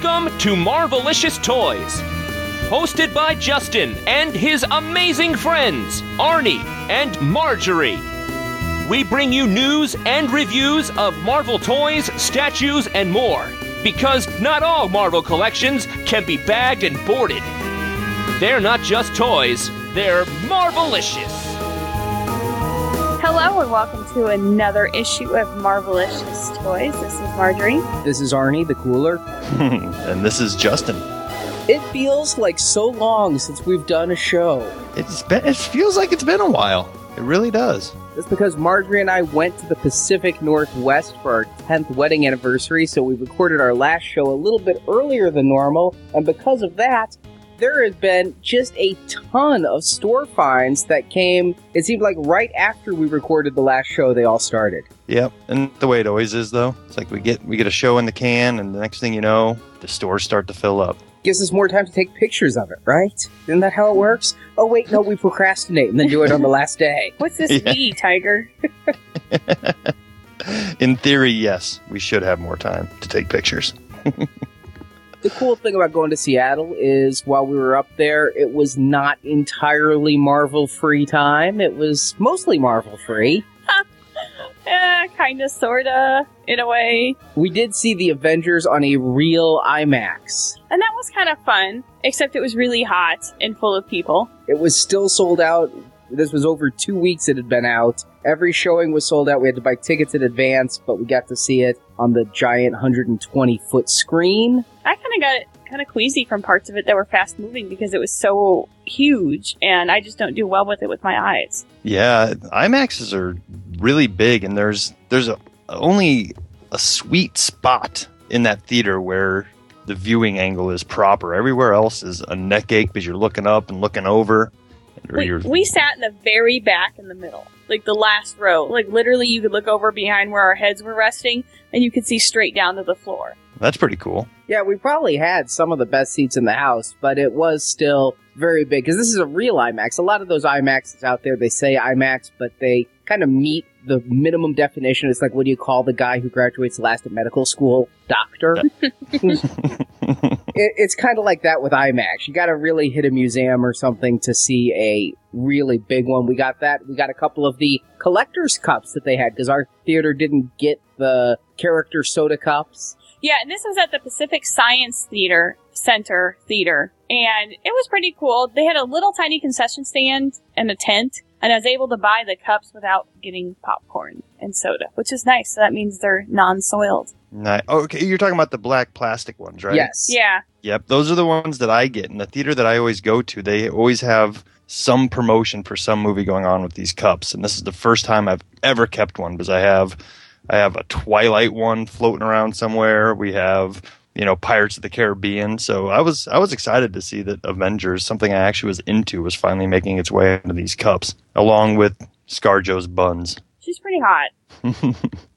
Welcome to Marvelicious Toys. Hosted by Justin and his amazing friends, Arnie and Marjorie. We bring you news and reviews of Marvel toys, statues, and more. Because not all Marvel collections can be bagged and boarded. They're not just toys, they're Marvelicious. Hello and welcome to another issue of Marvelicious Toys. This is Marjorie. This is Arnie, the cooler. and this is Justin. It feels like so long since we've done a show. It's been, it feels like it's been a while. It really does. That's because Marjorie and I went to the Pacific Northwest for our 10th wedding anniversary, so we recorded our last show a little bit earlier than normal, and because of that, there has been just a ton of store finds that came, it seemed like right after we recorded the last show, they all started. Yep, and the way it always is though. It's like we get we get a show in the can and the next thing you know, the stores start to fill up. Gives us more time to take pictures of it, right? Isn't that how it works? Oh wait, no, we procrastinate and then do it on the last day. What's this Yeah. we, Tiger? In theory, yes, we should have more time to take pictures. The cool thing about going to Seattle is while we were up there, it was not entirely Marvel free time. It was mostly Marvel free. Eh, kinda, sorta, in a way. We did see the Avengers on a real IMAX. And that was kind of fun, except it was really hot and full of people. It was still sold out. This was over two weeks it had been out. Every showing was sold out. We had to buy tickets in advance, but we got to see it on the giant 120 foot screen. I kind of got kind of queasy from parts of it that were fast moving because it was so huge, and I just don't do well with it with my eyes. Yeah, IMAXs are really big, and there's there's a, only a sweet spot in that theater where the viewing angle is proper. Everywhere else is a neck ache because you're looking up and looking over. We, we sat in the very back in the middle, like the last row. Like literally, you could look over behind where our heads were resting, and you could see straight down to the floor. that's pretty cool. Yeah, we probably had some of the best seats in the house, but it was still very big because this is a real IMAX. A lot of those IMAXs out there, they say IMAX, but they kind of meet the minimum definition. is like, what do you call the guy who graduates last at medical school? Doctor? it, it's kind of like that with IMAX. You got to really hit a museum or something to see a really big one. We got that. We got a couple of the collector's cups that they had because our theater didn't get the character soda cups. Yeah, and this was at the Pacific Science Theater Center Theater, and it was pretty cool. They had a little tiny concession stand and a tent, and I was able to buy the cups without getting popcorn and soda, which is nice. So that means they're non-soiled. Nice. Oh, okay, you're talking about the black plastic ones, right? Yes. Yeah, Yep, those are the ones that I get in the theater that I always go to. They always have some promotion for some movie going on with these cups, and this is the first time I've ever kept one because I have I have a Twilight one floating around somewhere. We have you know Pirates of the Caribbean. So I was I was excited to see that Avengers, something I actually was into, was finally making its way into these cups, along with ScarJo's buns. she's pretty hot.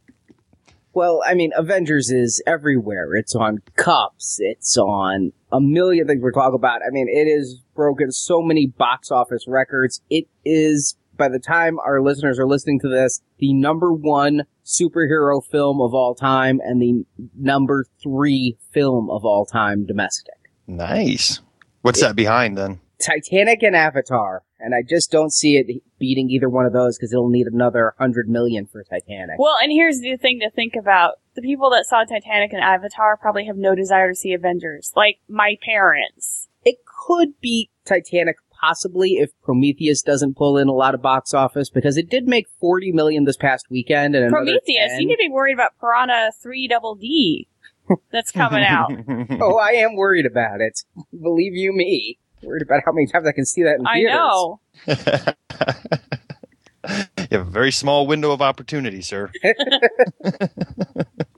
Well, I mean, Avengers is everywhere. It's on cups. It's on a million things we're talking about. I mean, it has broken so many box office records. It is, by the time our listeners are listening to this, the number one superhero film of all time and the number three film of all time domestic. Nice. What's that behind then? Titanic and Avatar. And I just don't see it beating either one of those because it'll need another hundred million for Titanic. Well, and here's the thing to think about: the people that saw Titanic and Avatar probably have no desire to see Avengers, like my parents. It could beat Titanic possibly if Prometheus doesn't pull in a lot of box office because it did make 40 million this past weekend and Prometheus, 10. you need to be worried about Piranha Three Double D that's coming out. Oh, I am worried about it. Believe you me. Worried about how many times I can see that in I theaters. I know. you have a very small window of opportunity, sir.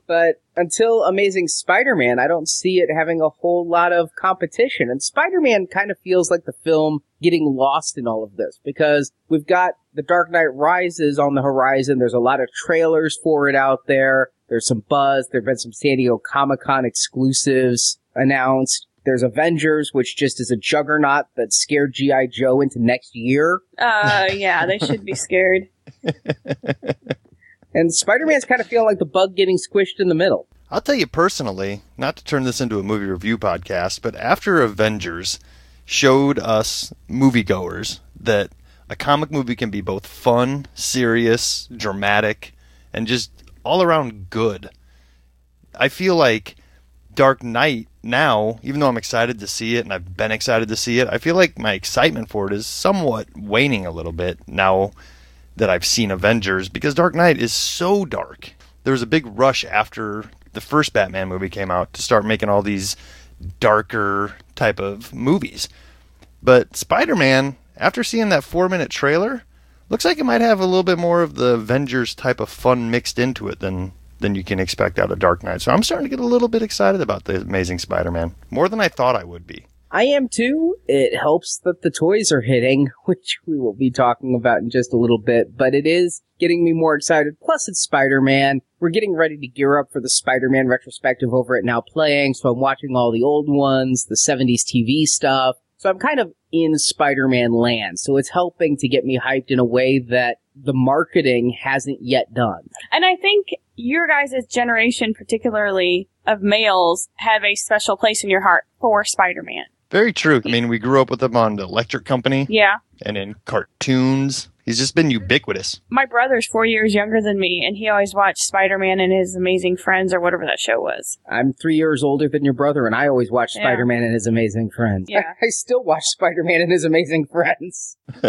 But until Amazing Spider-Man, I don't see it having a whole lot of competition. And Spider-Man kind of feels like the film getting lost in all of this because we've got The Dark Knight Rises on the horizon. There's a lot of trailers for it out there. There's some buzz. There've been some San Diego Comic-Con exclusives announced. There's Avengers, which just is a juggernaut that scared G.I. Joe into next year. Uh, yeah, they should be scared. And Spider-Man's kind of feeling like the bug getting squished in the middle. I'll tell you personally, not to turn this into a movie review podcast, but after Avengers showed us moviegoers that a comic movie can be both fun, serious, dramatic, and just all around good. I feel like Dark Knight now, even though I'm excited to see it and I've been excited to see it, I feel like my excitement for it is somewhat waning a little bit now that I've seen Avengers because Dark Knight is so dark. There was a big rush after the first Batman movie came out to start making all these darker type of movies. But Spider Man, after seeing that four minute trailer, looks like it might have a little bit more of the Avengers type of fun mixed into it than than you can expect out of Dark Knight. So I'm starting to get a little bit excited about the Amazing Spider Man. More than I thought I would be. I am too. It helps that the toys are hitting, which we will be talking about in just a little bit, but it is getting me more excited. Plus, it's Spider Man. We're getting ready to gear up for the Spider Man retrospective over at Now Playing, so I'm watching all the old ones, the 70s TV stuff. So I'm kind of in Spider Man land. So it's helping to get me hyped in a way that the marketing hasn't yet done. And I think your guys' generation, particularly of males, have a special place in your heart for Spider Man. Very true. I mean, we grew up with him on the Electric Company Yeah. and in cartoons. He's just been ubiquitous. My brother's four years younger than me, and he always watched Spider Man and his Amazing Friends or whatever that show was. I'm three years older than your brother, and I always watch Yeah. Spider Man and His Amazing Friends. Yeah. I still watch Spider Man and His Amazing Friends.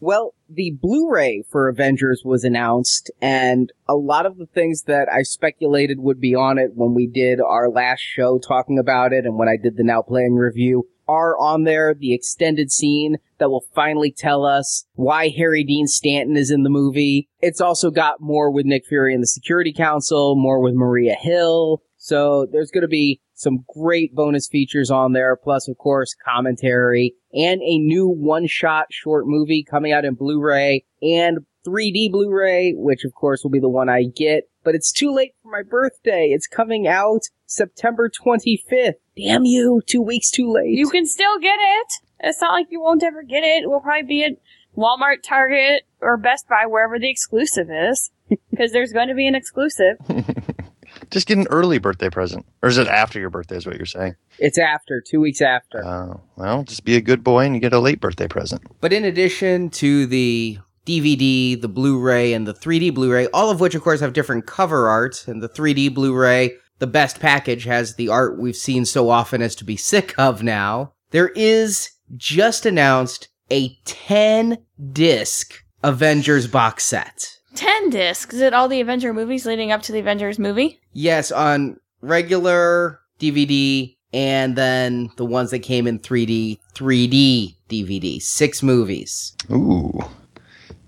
well, the Blu ray for Avengers was announced, and a lot of the things that I speculated would be on it when we did our last show talking about it and when I did the Now Playing review are on there. The extended scene that will finally tell us why Harry Dean Stanton is in the movie. It's also got more with Nick Fury and the Security Council, more with Maria Hill. So there's going to be some great bonus features on there, plus of course commentary and a new one-shot short movie coming out in Blu-ray and 3D Blu-ray, which of course will be the one I get. But it's too late for my birthday. It's coming out September 25th. Damn you, two weeks too late. You can still get it. It's not like you won't ever get it. It will probably be at Walmart, Target, or Best Buy, wherever the exclusive is. Because there's going to be an exclusive. Just get an early birthday present. Or is it after your birthday, is what you're saying? It's after, two weeks after. Uh, well, just be a good boy and you get a late birthday present. But in addition to the DVD, the Blu-ray, and the 3D Blu-ray, all of which of course have different cover art, and the 3D Blu-ray, the best package has the art we've seen so often as to be sick of now. There is just announced a 10 disc Avengers box set. 10 discs. Is it all the Avenger movies leading up to the Avengers movie? Yes, on regular DVD and then the ones that came in 3D, 3D DVD. Six movies. Ooh.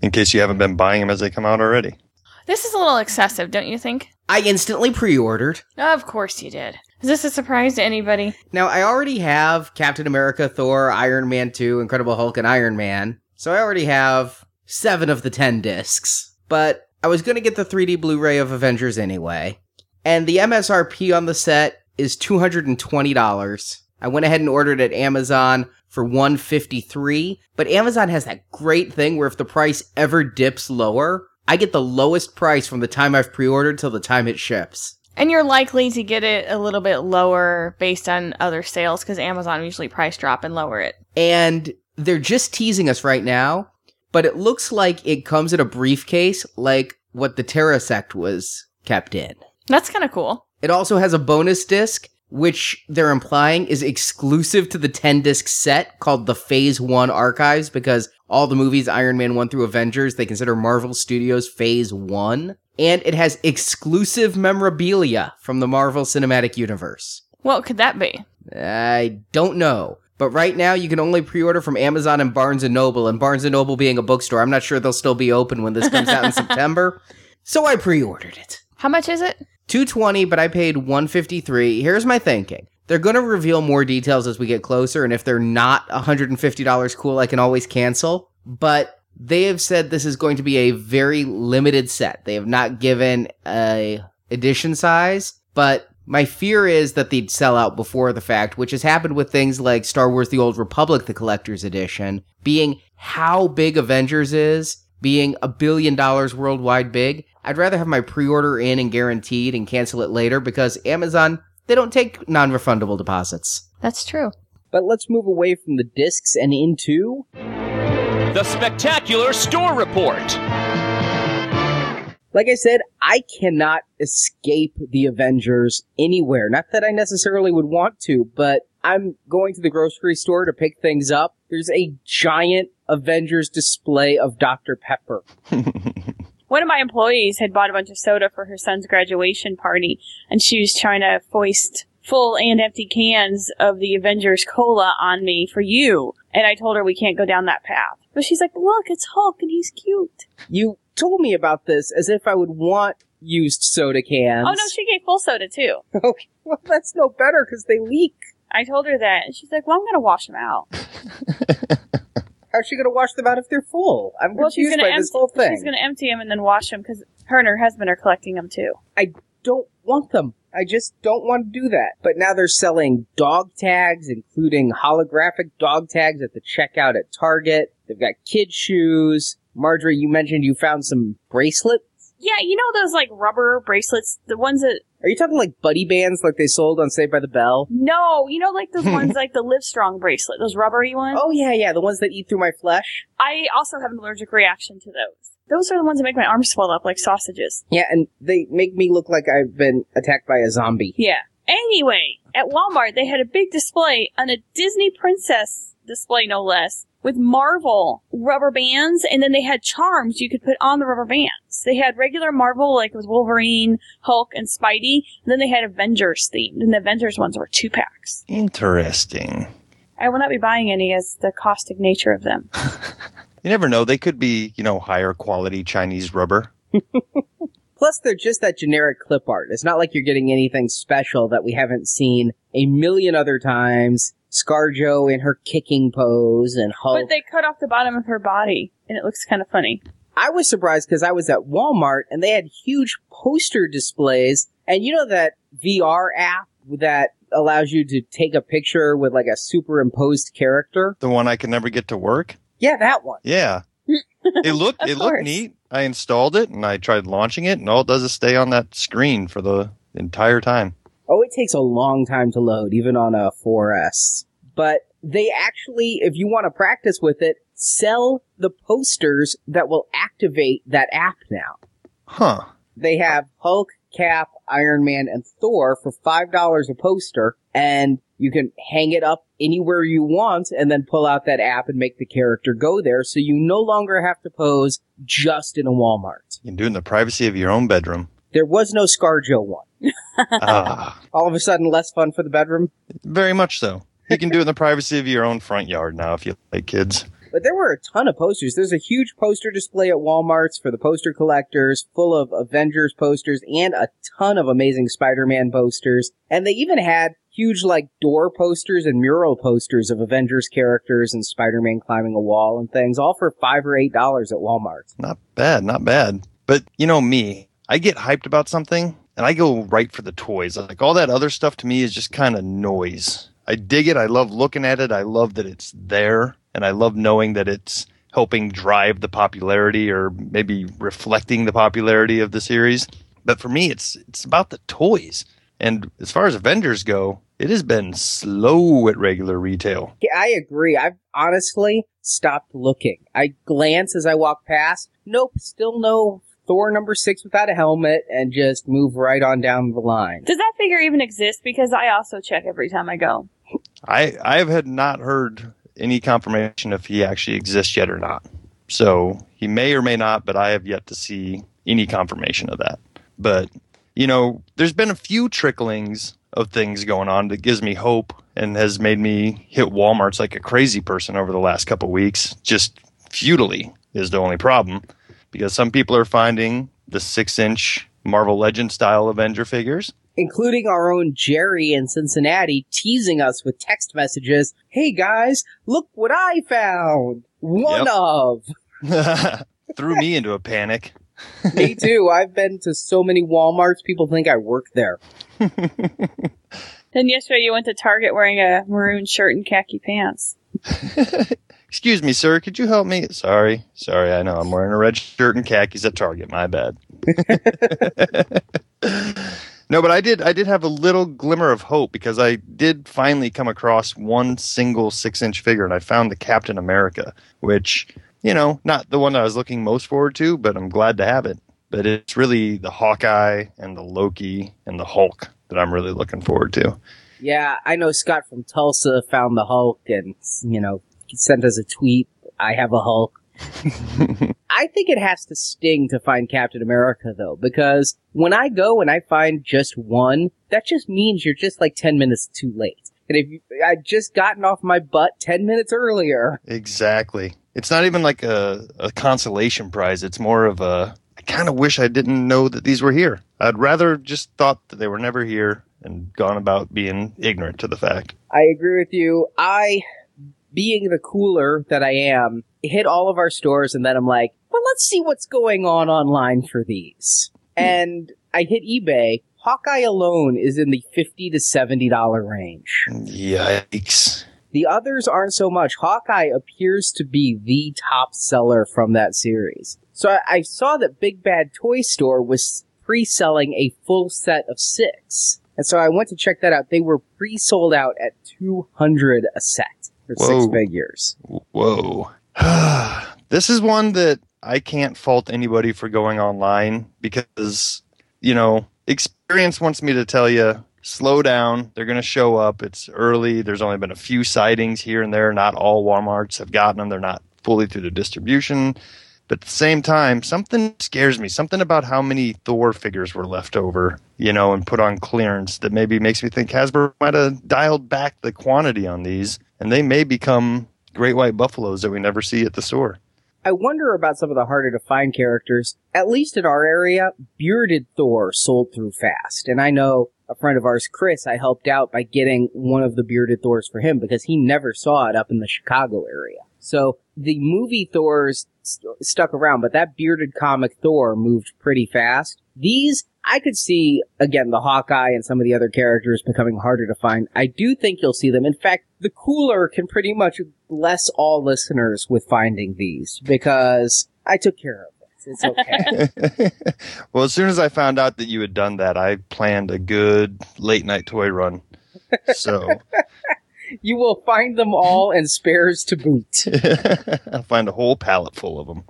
In case you haven't been buying them as they come out already. This is a little excessive, don't you think? I instantly pre-ordered. Of course you did. Is this a surprise to anybody? Now, I already have Captain America, Thor, Iron Man 2, Incredible Hulk, and Iron Man. So I already have seven of the 10 discs. But I was going to get the 3D Blu ray of Avengers anyway. And the MSRP on the set is $220. I went ahead and ordered it at Amazon for 153 but Amazon has that great thing where if the price ever dips lower, I get the lowest price from the time I've pre-ordered till the time it ships. And you're likely to get it a little bit lower based on other sales because Amazon usually price drop and lower it. and they're just teasing us right now, but it looks like it comes in a briefcase like what the Tesseract was kept in. That's kind of cool. It also has a bonus disc, which they're implying is exclusive to the 10 disc set called the Phase 1 Archives because all the movies Iron Man 1 through Avengers they consider Marvel Studios Phase 1. And it has exclusive memorabilia from the Marvel Cinematic Universe. What could that be? I don't know. But right now you can only pre-order from Amazon and Barnes & Noble and Barnes & Noble being a bookstore, I'm not sure they'll still be open when this comes out in September. So I pre-ordered it. How much is it? 220, but I paid 153. Here's my thinking. They're going to reveal more details as we get closer and if they're not $150 cool, I can always cancel. But they have said this is going to be a very limited set. They have not given a edition size, but my fear is that they'd sell out before the fact, which has happened with things like Star Wars The Old Republic, the collector's edition, being how big Avengers is. Being a billion dollars worldwide big, I'd rather have my pre-order in and guaranteed and cancel it later because Amazon, they don't take non-refundable deposits. That's true. But let's move away from the discs and into The Spectacular Store Report. like I said, I cannot escape the Avengers anywhere. Not that I necessarily would want to, but I'm going to the grocery store to pick things up. There's a giant Avengers display of Dr. Pepper. One of my employees had bought a bunch of soda for her son's graduation party, and she was trying to foist full and empty cans of the Avengers Cola on me for you. And I told her we can't go down that path. But she's like, look, it's Hulk and he's cute. You told me about this as if I would want used soda cans. Oh no, she gave full soda too. Okay, well, that's no better because they leak. I told her that, and she's like, well, I'm gonna wash them out. How's she going to wash them out if they're full? I'm Well, confused gonna by empty. this whole thing. She's gonna empty them and then wash them because her and her husband are collecting them too. I don't want them. I just don't want to do that. But now they're selling dog tags, including holographic dog tags at the checkout at Target. They've got kid shoes. Marjorie, you mentioned you found some bracelets. Yeah, you know those like rubber bracelets, the ones that Are you talking like buddy bands like they sold on Saved by the Bell? no, you know like those ones like the Livestrong bracelet, those rubbery ones. Oh yeah, yeah, the ones that eat through my flesh. I also have an allergic reaction to those. Those are the ones that make my arms swell up like sausages. Yeah, and they make me look like I've been attacked by a zombie. Yeah. Anyway, at Walmart they had a big display on a Disney princess display, no less, with Marvel rubber bands, and then they had charms you could put on the rubber bands. They had regular Marvel, like it was Wolverine, Hulk, and Spidey, and then they had Avengers themed, and the Avengers ones were two packs. Interesting. I will not be buying any as the caustic nature of them. You never know. They could be, you know, higher quality Chinese rubber. Plus, they're just that generic clip art. It's not like you're getting anything special that we haven't seen a million other times. ScarJo in her kicking pose and Hulk. But they cut off the bottom of her body, and it looks kind of funny. I was surprised because I was at Walmart and they had huge poster displays. And you know that VR app that allows you to take a picture with like a superimposed character? The one I could never get to work. Yeah, that one. Yeah. It looked Of it looked neat. I installed it and I tried launching it, and all it does is stay on that screen for the entire time. Oh, it takes a long time to load, even on a 4S. But they actually, if you want to practice with it, sell the posters that will activate that app now. Huh. They have Hulk, Cap, Iron Man, and Thor for $5 a poster, and you can hang it up anywhere you want and then pull out that app and make the character go there so you no longer have to pose just in a Walmart. You can do it in the privacy of your own bedroom. There was no ScarJo one. ah, All of a sudden, less fun for the bedroom. very much so. You can do it in the privacy of your own front yard now if you like kids. But there were a ton of posters. There's a huge poster display at Walmart's for the poster collectors, full of Avengers posters and a ton of amazing Spider-Man posters. And they even had huge like door posters and mural posters of Avengers characters and Spider-Man climbing a wall and things, all for five or eight dollars at Walmart. Not bad, not bad. But you know me, I get hyped about something and I go right for the toys. Like all that other stuff to me is just kind of noise. I dig it. I love looking at it. I love that it's there and I love knowing that it's helping drive the popularity or maybe reflecting the popularity of the series. But for me, it's it's about the toys. And as far as Avengers go, it has been slow at regular retail. Yeah, I agree. I've honestly stopped looking. I glance as I walk past. Nope, still no Thor number six without a helmet and just move right on down the line. Does that figure even exist? Because I also check every time I go. I I have had not heard any confirmation if he actually exists yet or not. So he may or may not, but I have yet to see any confirmation of that. But you know, there's been a few tricklings of things going on that gives me hope and has made me hit Walmart's like a crazy person over the last couple weeks. Just futilely is the only problem because some people are finding the six inch Marvel Legend style Avenger figures. including our own Jerry in Cincinnati, teasing us with text messages. Hey guys, look what I found! One Yep. of! Threw me into a panic. Me too. I've been to so many Walmarts, people think I work there. Then yesterday you went to Target wearing a maroon shirt and khaki pants. Excuse me, sir, could you help me? Sorry, sorry, I know I'm wearing a red shirt and khakis at Target. My bad. no, but I did I did have a little glimmer of hope because I did finally come across one single six inch figure and I found the Captain America, which, you know, not the one I was looking most forward to, but I'm glad to have it. But it's really the Hawkeye and the Loki and the Hulk that I'm really looking forward to. Yeah, I know Scott from Tulsa found the Hulk and, you know, sent us a tweet. I have a Hulk. I think it has to sting to find Captain America though, because when I go and I find just one, that just means you're just like 10 minutes too late. And if you, I'd just gotten off my butt 10 minutes earlier. Exactly. It's not even like a, a consolation prize. It's more of a, I kind of wish I didn't know that these were here. I'd rather just thought that they were never here and gone about being ignorant to the fact. I agree with you. I, being the cooler that I am, hit all of our stores and then I'm like, well, let's see what's going on online for these. Hmm. And I hit eBay. Hawkeye alone is in the 50 to $70 range. Yikes. The others aren't so much. Hawkeye appears to be the top seller from that series. So I, I saw that Big Bad Toy Store was pre-selling a full set of six. And so I went to check that out. They were pre-sold out at 200 a set for Whoa. six figures. Whoa. this is one that I can't fault anybody for going online because, you know, experience wants me to tell you slow down. They're going to show up. It's early. There's only been a few sightings here and there. Not all Walmarts have gotten them. They're not fully through the distribution. But at the same time, something scares me. Something about how many Thor figures were left over, you know, and put on clearance that maybe makes me think Hasbro might have dialed back the quantity on these and they may become great white buffaloes that we never see at the store. I wonder about some of the harder to find characters. At least in our area, bearded Thor sold through fast. And I know a friend of ours, Chris, I helped out by getting one of the bearded Thors for him because he never saw it up in the Chicago area. So the movie Thors st- stuck around, but that bearded comic Thor moved pretty fast. These, I could see, again, the Hawkeye and some of the other characters becoming harder to find. I do think you'll see them. In fact, the cooler can pretty much bless all listeners with finding these because I took care of it. It's okay. well, as soon as I found out that you had done that, I planned a good late night toy run. So you will find them all and spares to boot. I'll find a whole pallet full of them.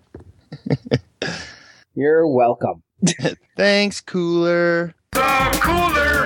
You're welcome. Thanks, cooler. cooler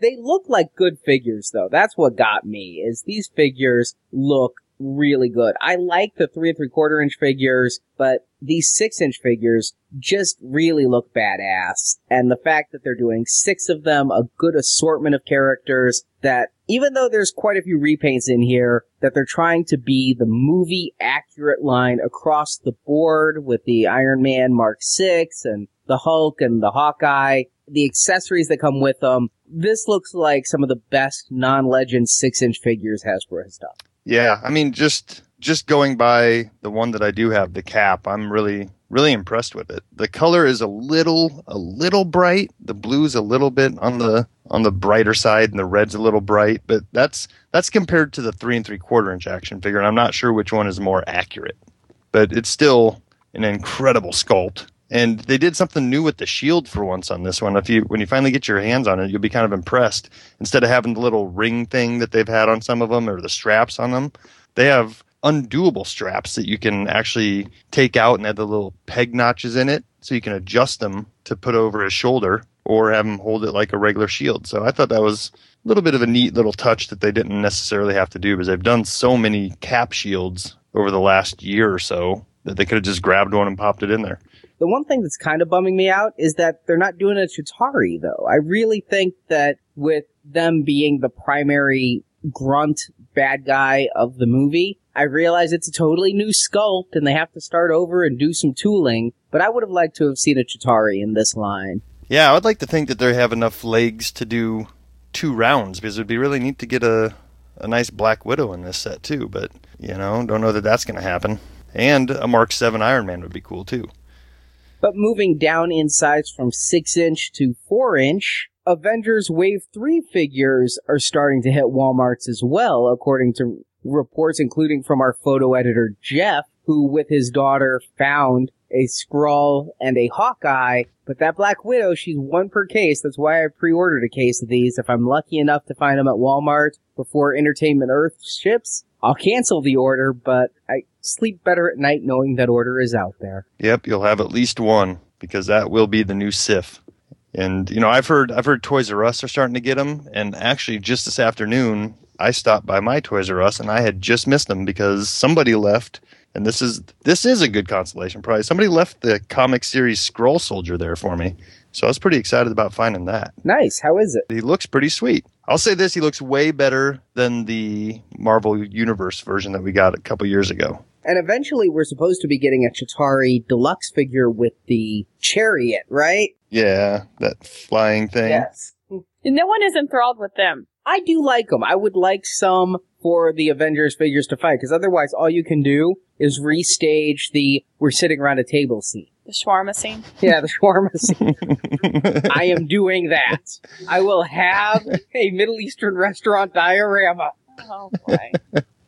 They look like good figures though. That's what got me is these figures look really good. I like the three and three quarter inch figures, but these six inch figures just really look badass. And the fact that they're doing six of them, a good assortment of characters that even though there's quite a few repaints in here, that they're trying to be the movie accurate line across the board with the Iron Man Mark 6 and the Hulk and the Hawkeye, the accessories that come with them. This looks like some of the best non-legend six inch figures Hasbro has done. Yeah, I mean, just just going by the one that I do have, the cap, I'm really really impressed with it. The color is a little a little bright. The blue's a little bit on the on the brighter side, and the red's a little bright. But that's that's compared to the three and three quarter inch action figure, and I'm not sure which one is more accurate. But it's still an incredible sculpt. And they did something new with the shield for once on this one. If you when you finally get your hands on it, you'll be kind of impressed. Instead of having the little ring thing that they've had on some of them or the straps on them, they have undoable straps that you can actually take out and have the little peg notches in it, so you can adjust them to put over his shoulder or have them hold it like a regular shield. So I thought that was a little bit of a neat little touch that they didn't necessarily have to do because they've done so many cap shields over the last year or so that they could have just grabbed one and popped it in there. The one thing that's kind of bumming me out is that they're not doing a Chitauri though. I really think that with them being the primary grunt bad guy of the movie, I realize it's a totally new sculpt and they have to start over and do some tooling, but I would have liked to have seen a Chitauri in this line. Yeah, I would like to think that they have enough legs to do two rounds because it would be really neat to get a a nice Black Widow in this set too. But you know, don't know that that's going to happen. And a Mark Seven Iron Man would be cool too. But moving down in size from 6 inch to 4 inch, Avengers Wave 3 figures are starting to hit Walmarts as well, according to reports, including from our photo editor Jeff, who with his daughter found a Skrull and a Hawkeye. But that Black Widow, she's one per case. That's why I pre-ordered a case of these. If I'm lucky enough to find them at Walmart before Entertainment Earth ships, I'll cancel the order, but I sleep better at night knowing that order is out there. Yep, you'll have at least one because that will be the new Sif. And you know, I've heard I've heard Toys R Us are starting to get them, and actually, just this afternoon, I stopped by my Toys R Us and I had just missed them because somebody left. And this is this is a good consolation prize. Somebody left the comic series Skrull Soldier there for me, so I was pretty excited about finding that. Nice. How is it? He looks pretty sweet. I'll say this: he looks way better than the Marvel Universe version that we got a couple years ago. And eventually, we're supposed to be getting a Chitauri deluxe figure with the chariot, right? Yeah, that flying thing. Yes. No one is enthralled with them. I do like them. I would like some for the Avengers figures to fight, because otherwise, all you can do is restage the "we're sitting around a table" scene. The shawarma scene. Yeah, the shawarma scene. I am doing that. I will have a Middle Eastern restaurant diorama. Oh boy.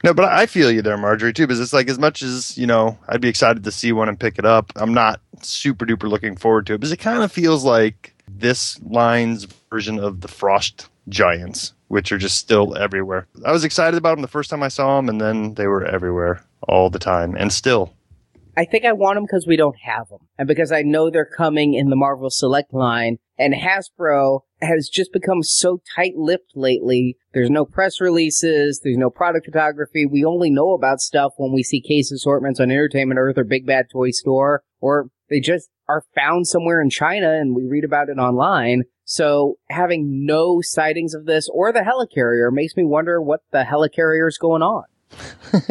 No, but I feel you there, Marjorie, too, because it's like as much as, you know, I'd be excited to see one and pick it up, I'm not super duper looking forward to it because it kind of feels like this line's version of the Frost Giants, which are just still everywhere. I was excited about them the first time I saw them, and then they were everywhere all the time, and still. I think I want them because we don't have them, and because I know they're coming in the Marvel Select line. And Hasbro has just become so tight-lipped lately. There's no press releases. There's no product photography. We only know about stuff when we see case assortments on Entertainment Earth or Big Bad Toy Store, or they just are found somewhere in China and we read about it online. So having no sightings of this or the helicarrier makes me wonder what the helicarrier is going on.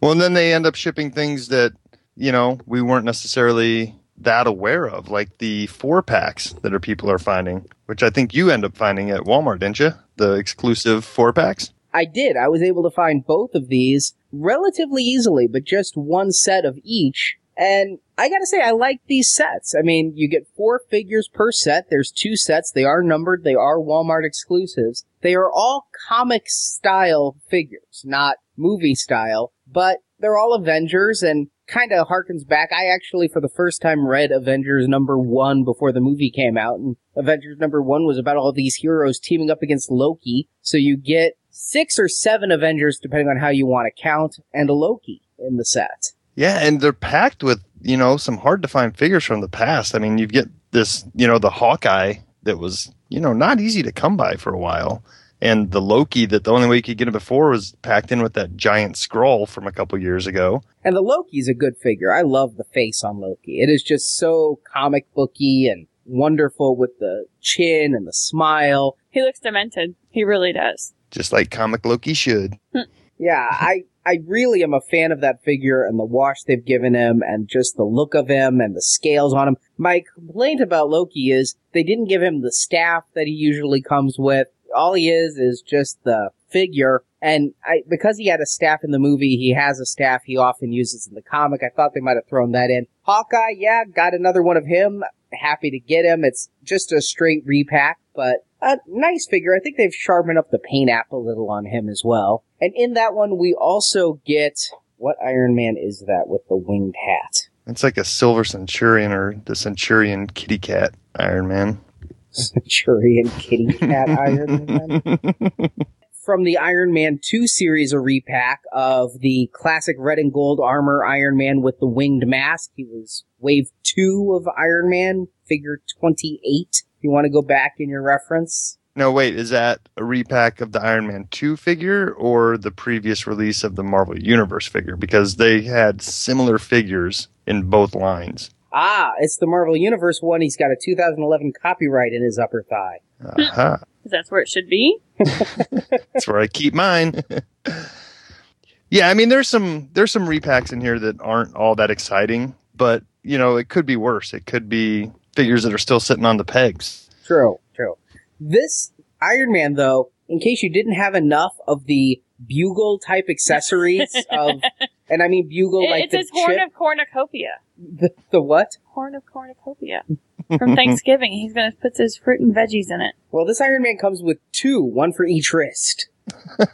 well, and then they end up shipping things that, you know, we weren't necessarily that aware of, like the four packs that are people are finding, which I think you end up finding at Walmart, didn't you? The exclusive four packs. I did. I was able to find both of these relatively easily, but just one set of each. And I gotta say, I like these sets. I mean, you get four figures per set. There's two sets. They are numbered. They are Walmart exclusives. They are all comic style figures, not movie style, but they're all Avengers and kind of harkens back. I actually, for the first time, read Avengers number one before the movie came out, and Avengers number one was about all these heroes teaming up against Loki. So you get six or seven Avengers, depending on how you want to count, and a Loki in the set. Yeah, and they're packed with, you know, some hard to find figures from the past. I mean, you get this, you know, the Hawkeye that was, you know, not easy to come by for a while. And the Loki that the only way you could get it before was packed in with that giant scroll from a couple years ago. And the Loki's a good figure. I love the face on Loki. It is just so comic booky and wonderful with the chin and the smile. He looks demented. He really does. Just like comic Loki should. Yeah, I I really am a fan of that figure and the wash they've given him and just the look of him and the scales on him. My complaint about Loki is they didn't give him the staff that he usually comes with. All he is is just the figure. And I, because he had a staff in the movie, he has a staff he often uses in the comic. I thought they might have thrown that in. Hawkeye, yeah, got another one of him. Happy to get him. It's just a straight repack, but a nice figure. I think they've sharpened up the paint app a little on him as well. And in that one, we also get what Iron Man is that with the winged hat? It's like a Silver Centurion or the Centurion Kitty Cat Iron Man. Centurion Kitty Cat Iron Man. From the Iron Man 2 series, a repack of the classic red and gold armor Iron Man with the winged mask. He was wave 2 of Iron Man, figure 28. If you want to go back in your reference. No, wait, is that a repack of the Iron Man 2 figure or the previous release of the Marvel Universe figure? Because they had similar figures in both lines. Ah, it's the Marvel Universe one. He's got a 2011 copyright in his upper thigh. Aha. That's where it should be. That's where I keep mine. yeah, I mean there's some there's some repacks in here that aren't all that exciting, but you know, it could be worse. It could be figures that are still sitting on the pegs. True, true. This Iron Man, though, in case you didn't have enough of the bugle type accessories of, and I mean bugle It- like it's the his horn of cornucopia. the, the what? Horn of cornucopia. From Thanksgiving. He's going to put his fruit and veggies in it. Well, this Iron Man comes with two, one for each wrist.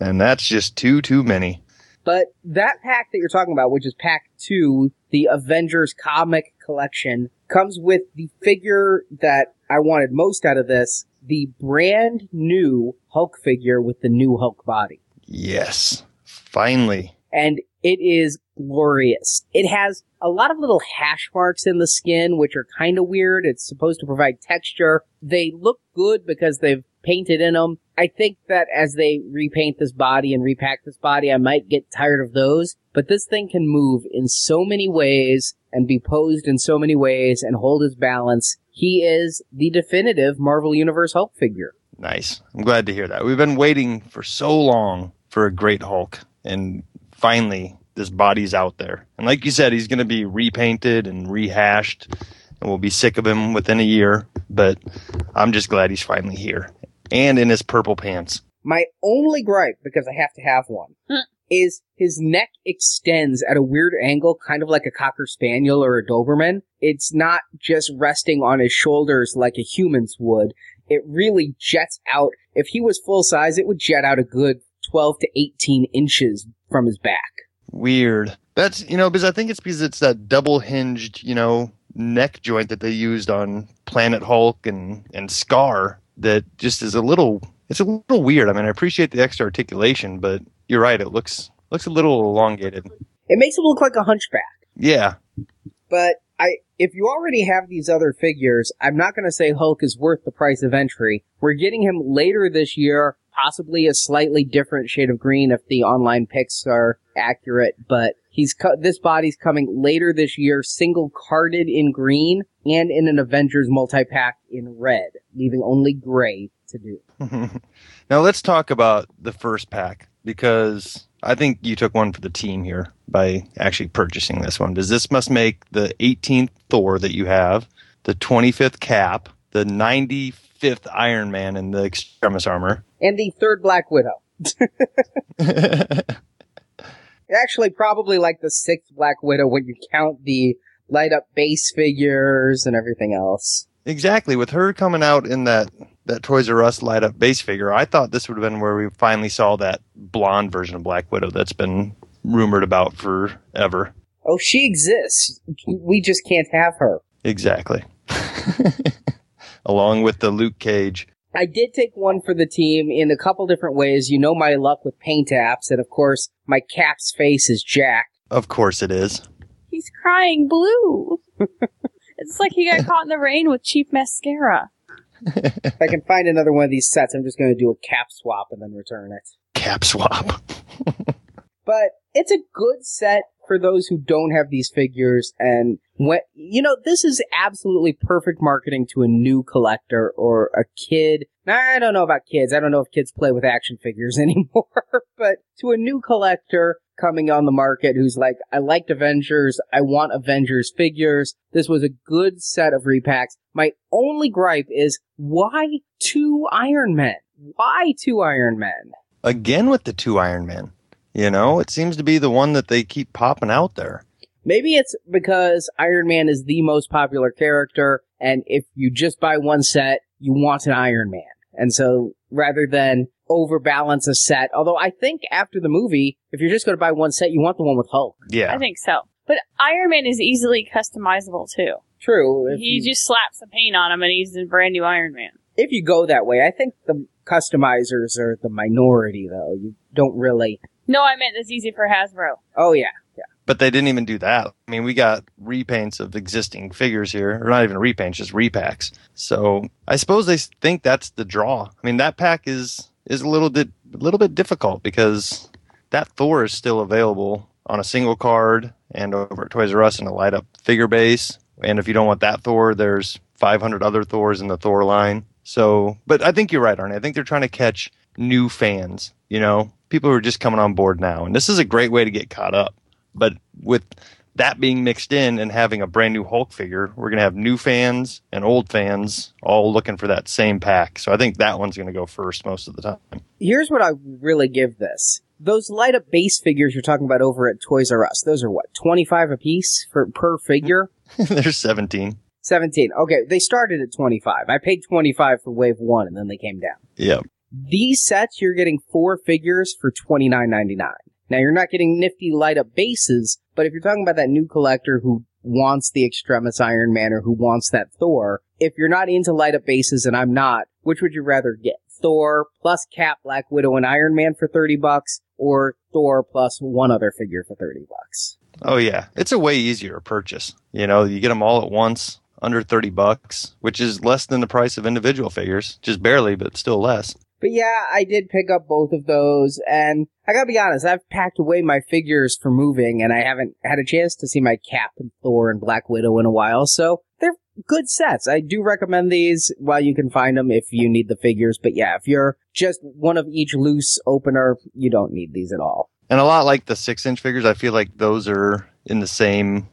and that's just too too many. But that pack that you're talking about, which is pack two, the Avengers comic collection, comes with the figure that I wanted most out of this, the brand new Hulk figure with the new Hulk body. Yes, finally. And it is glorious. It has a lot of little hash marks in the skin, which are kind of weird. It's supposed to provide texture. They look good because they've painted in them. I think that as they repaint this body and repack this body, I might get tired of those. But this thing can move in so many ways and be posed in so many ways and hold his balance. He is the definitive Marvel Universe Hulk figure. Nice. I'm glad to hear that. We've been waiting for so long for a great Hulk, and finally, this body's out there. And like you said, he's going to be repainted and rehashed, and we'll be sick of him within a year. But I'm just glad he's finally here and in his purple pants. My only gripe, because I have to have one, Hmm. Is his neck extends at a weird angle, kind of like a Cocker Spaniel or a Doberman. It's not just resting on his shoulders like a human's would. It really jets out. If he was full size, it would jet out a good 12 to 18 inches from his back. Weird. That's, you know, because I think it's because it's that double hinged, you know, neck joint that they used on Planet Hulk and, and Skaar that just is a little, it's a little weird. I mean, I appreciate the extra articulation, but you're right. It looks, looks a little elongated. It makes him look like a hunchback. Yeah. But I, if you already have these other figures, I'm not going to say Hulk is worth the price of entry. We're getting him later this year, possibly a slightly different shade of green if the online picks are accurate. But he's co- this body's coming later this year, single carded in green and in an Avengers multi pack in red, leaving only gray to do. now let's talk about the first pack because I think you took one for the team here by actually purchasing this one. Does this must make the 18th Thor that you have, the 25th Cap, the 95th Iron Man in the Extremis armor, And the third Black Widow. Actually, probably like the sixth Black Widow when you count the light up base figures and everything else. exactly. With her coming out in that that Toys R Us light up base figure, I thought this would have been where we finally saw that blonde version of Black Widow that's been rumored about forever. Oh, she exists. We just can't have her. Exactly. Along with the Luke Cage. I did take one for the team in a couple different ways. You know my luck with paint apps, and of course, my cap's face is Jack. Of course it is. He's crying blue. it's like he got caught in the rain with cheap mascara. If I can find another one of these sets, I'm just going to do a cap swap and then return it. Cap swap. but it's a good set for those who don't have these figures and when you know this is absolutely perfect marketing to a new collector or a kid now, i don't know about kids i don't know if kids play with action figures anymore but to a new collector coming on the market who's like i liked avengers i want avengers figures this was a good set of repacks my only gripe is why two iron men why two iron men Again with the two Iron Men. You know, it seems to be the one that they keep popping out there. Maybe it's because Iron Man is the most popular character, and if you just buy one set, you want an Iron Man. And so rather than overbalance a set, although I think after the movie, if you're just going to buy one set, you want the one with Hulk. Yeah. I think so. But Iron Man is easily customizable too. True. If He you, just slaps some paint on him and he's a brand new Iron Man. if you go that way, I think the customizers are the minority, though. You don't really. No, I meant it's easy for Hasbro. Oh yeah. yeah, But they didn't even do that. I mean, we got repaints of existing figures here, or not even repaints, just repacks. So I suppose they think that's the draw. I mean, that pack is is a little bit a little bit difficult because that Thor is still available on a single card and over at Toys R Us in a light up figure base. And if you don't want that Thor, there's 500 other Thors in the Thor line. So, but I think you're right, Arnie. I think they're trying to catch new fans. You know, people who are just coming on board now, and this is a great way to get caught up. But with that being mixed in and having a brand new Hulk figure, we're going to have new fans and old fans all looking for that same pack. So I think that one's going to go first most of the time. here's what I really give this. Those light up base figures you're talking about over at Toys R Us, those are what, 25 a piece for per figure? There's 17. 17. Okay, they started at 25. I paid 25 for wave 1 and then they came down. Yep. These sets, you're getting four figures for twenty nine ninety nine. Now you're not getting nifty light up bases, but if you're talking about that new collector who wants the Extremis Iron Man or who wants that Thor, if you're not into light up bases and I'm not, which would you rather get? Thor plus Cap, Black Widow, and Iron Man for 30 bucks or Thor plus one other figure for 30 bucks? Oh yeah, it's a way easier purchase. You know, you get them all at once, under 30 bucks, which is less than the price of individual figures, just barely, but still less. But yeah, I did pick up both of those, and I gotta be honest, I've packed away my figures for moving, and I haven't had a chance to see my Cap and Thor and Black Widow in a while, so they're good sets. I do recommend these while you can find them if you need the figures, but yeah, if you're just one of each loose opener, you don't need these at all. And a lot like the six inch figures, I feel like those are in the same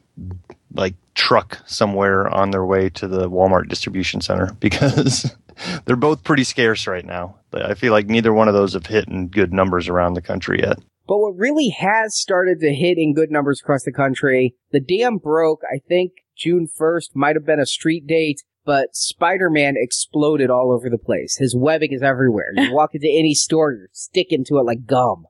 like truck somewhere on their way to the Walmart distribution center because they're both pretty scarce right now. I feel like neither one of those have hit in good numbers around the country yet. But what really has started to hit in good numbers across the country, the dam broke, I think June 1st might have been a street date, but Spider-Man exploded all over the place. His webbing is everywhere. You walk into any store, you're sticking to it like gum.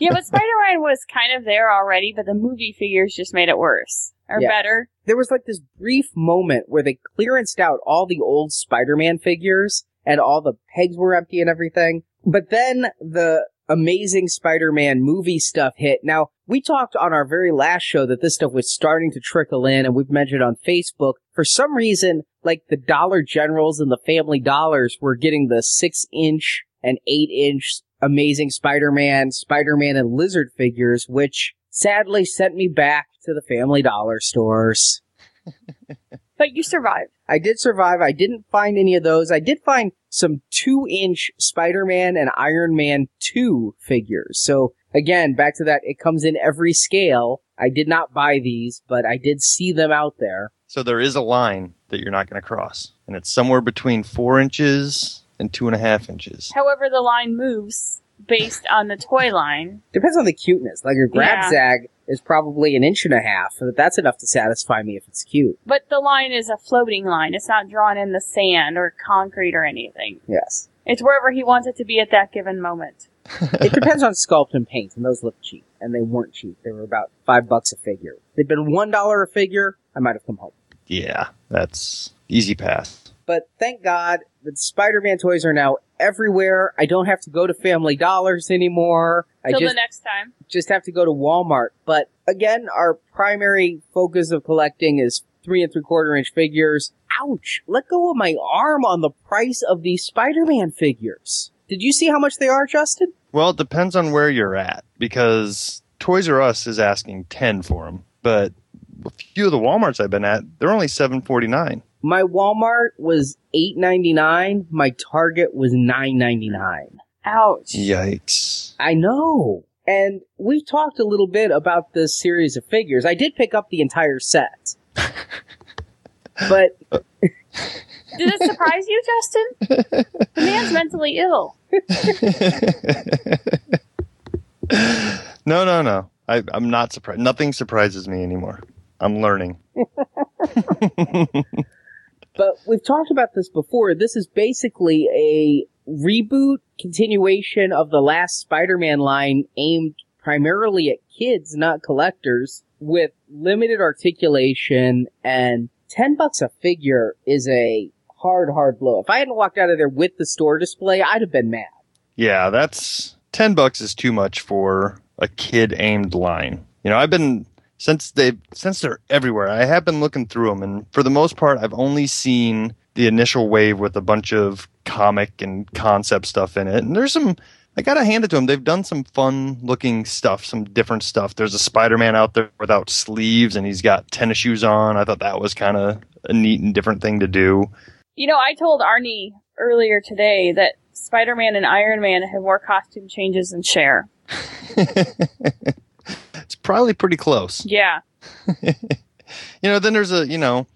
Yeah, but Spider-Man was kind of there already, but the movie figures just made it worse or Yeah. better. There was like this brief moment where they clearanced out all the old Spider-Man figures and all the pegs were empty and everything. But then the amazing Spider-Man movie stuff hit. Now, we talked on our very last show that this stuff was starting to trickle in and we've mentioned on Facebook. For some reason, like the Dollar Generals and the Family Dollars were getting the six inch and eight inch amazing Spider-Man, Spider-Man and Lizard figures, which sadly sent me back to the Family Dollar stores. But you survived. I did survive. I didn't find any of those. I did find some two inch Spider-Man and Iron Man 2 figures. So again, back to that, it comes in every scale. I did not buy these, but I did see them out there. So there is a line that you're not going to cross, and it's somewhere between four inches and two and a half inches. However, the line moves based on the toy line. Depends on the cuteness. Like your grab Yeah. zag is probably an inch and a half, but that's enough to satisfy me if it's cute. But the line is a floating line. It's not drawn in the sand or concrete or anything. Yes. It's wherever he wants it to be at that given moment. it depends on sculpt and paint, and those look cheap. And they weren't cheap. They were about five bucks a figure. If they'd been one dollar a figure, I might have come home. Yeah, that's easy pass. But thank God that Spider-Man toys are now everywhere. I don't have to go to Family Dollars anymore. I Till just the next time. just have to go to Walmart. But again, our primary focus of collecting is three and three quarter inch figures. Ouch! Let go of my arm on the price of these Spider-Man figures. Did you see how much they are, Justin? Well, it depends on where you're at because Toys R Us is asking ten for them, but a few of the WalMarts I've been at, they're only seven forty nine. My Walmart was eight ninety nine. My Target was nine ninety nine. Ouch. Yikes! I know. And we talked a little bit about this series of figures. I did pick up the entire set. but uh, Did it surprise you, Justin? The man's mentally ill. no, no, no. I, I'm not surprised. Nothing surprises me anymore. I'm learning. but we've talked about this before. This is basically a reboot continuation of the last Spider-Man line aimed primarily at kids, not collectors, with limited articulation and 10 bucks a figure is a hard, hard blow. If I hadn't walked out of there with the store display, I'd have been mad. Yeah, that's ten bucks is too much for a kid aimed line. You know, I've been since they since they're everywhere. I have been looking through them, and for the most part, I've only seen the initial wave with a bunch of comic and concept stuff in it. And there's some. I gotta hand it to them. They've done some fun looking stuff, some different stuff. There's a Spider-Man out there without sleeves, and he's got tennis shoes on. I thought that was kind of a neat and different thing to do. You know, I told Arnie earlier today that Spider Man and Iron Man have more costume changes than Cher. it's probably pretty close. Yeah. you know, then there's a, you know,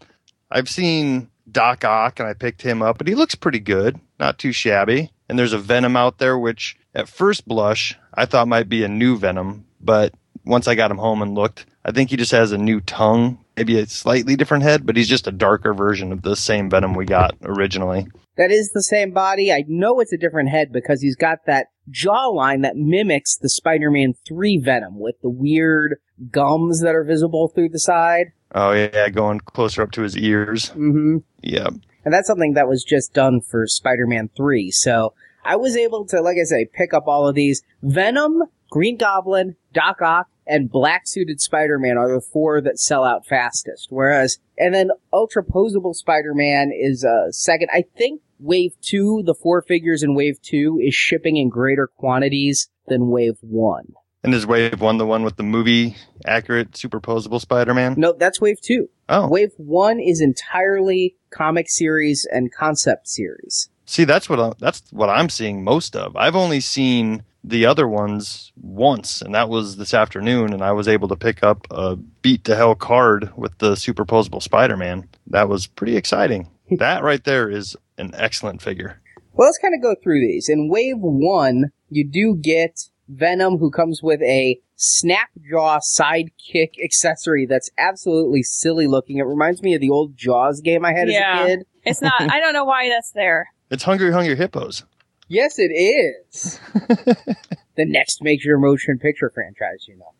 I've seen Doc Ock and I picked him up, but he looks pretty good, not too shabby. And there's a Venom out there, which at first blush I thought might be a new Venom, but once I got him home and looked, I think he just has a new tongue, maybe a slightly different head, but he's just a darker version of the same Venom we got originally. That is the same body. I know it's a different head because he's got that jawline that mimics the Spider-Man 3 Venom with the weird gums that are visible through the side. Oh yeah, going closer up to his ears. Mm-hmm. Yeah. And that's something that was just done for Spider-Man 3. So I was able to, like I say, pick up all of these. Venom, Green Goblin, Doc Ock, and Black Suited Spider-Man are the four that sell out fastest. Whereas, and then Ultra Posable Spider-Man is uh, second. I think Wave 2, the four figures in Wave 2, is shipping in greater quantities than Wave 1. And is Wave One the one with the movie accurate superposable Spider-Man? No, that's Wave 2. Oh, Wave 1 is entirely comic series and concept series. see, that's what I, that's what I'm seeing most of. I've only seen the other ones once, and that was this afternoon, and I was able to pick up a beat to hell card with the superposable Spider-Man. That was pretty exciting. that right there is an excellent figure. Well, let's kind of go through these. In Wave 1, you do get Venom, who comes with a Snapjaw sidekick accessory that's absolutely silly looking. It reminds me of the old Jaws game I had Yeah. as a kid. It's not. I don't know why that's there. It's Hungry Hungry Hippos. Yes, it is. the next major motion picture franchise, you know.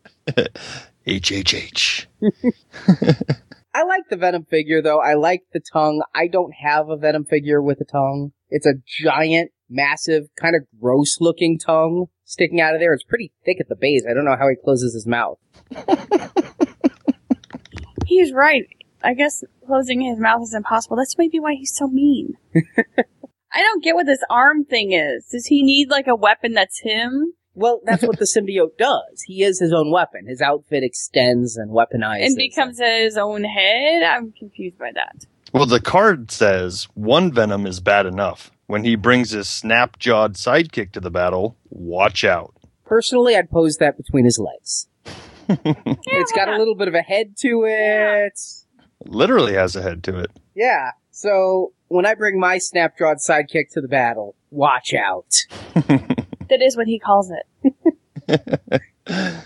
HHH. I like the Venom figure, though. I like the tongue. I don't have a Venom figure with a tongue. It's a giant, massive, kind of gross looking tongue sticking out of there. It's pretty thick at the base. I don't know how he closes his mouth. He's right. I guess closing his mouth is impossible. That's maybe why he's so mean. I don't get what this arm thing is. Does he need like a weapon that's him Well, that's what the symbiote does. He is his own weapon. His outfit extends and weaponizes. and becomes his own head? I'm confused by that. Well, the card says one Venom is bad enough. When he brings his snap jawed sidekick to the battle, watch out. Personally, I'd pose that between his legs. it's got a little bit of a head to it. Literally has a head to it. Yeah. So when I bring my snap-jawed sidekick to the battle, watch out. That is what he calls it.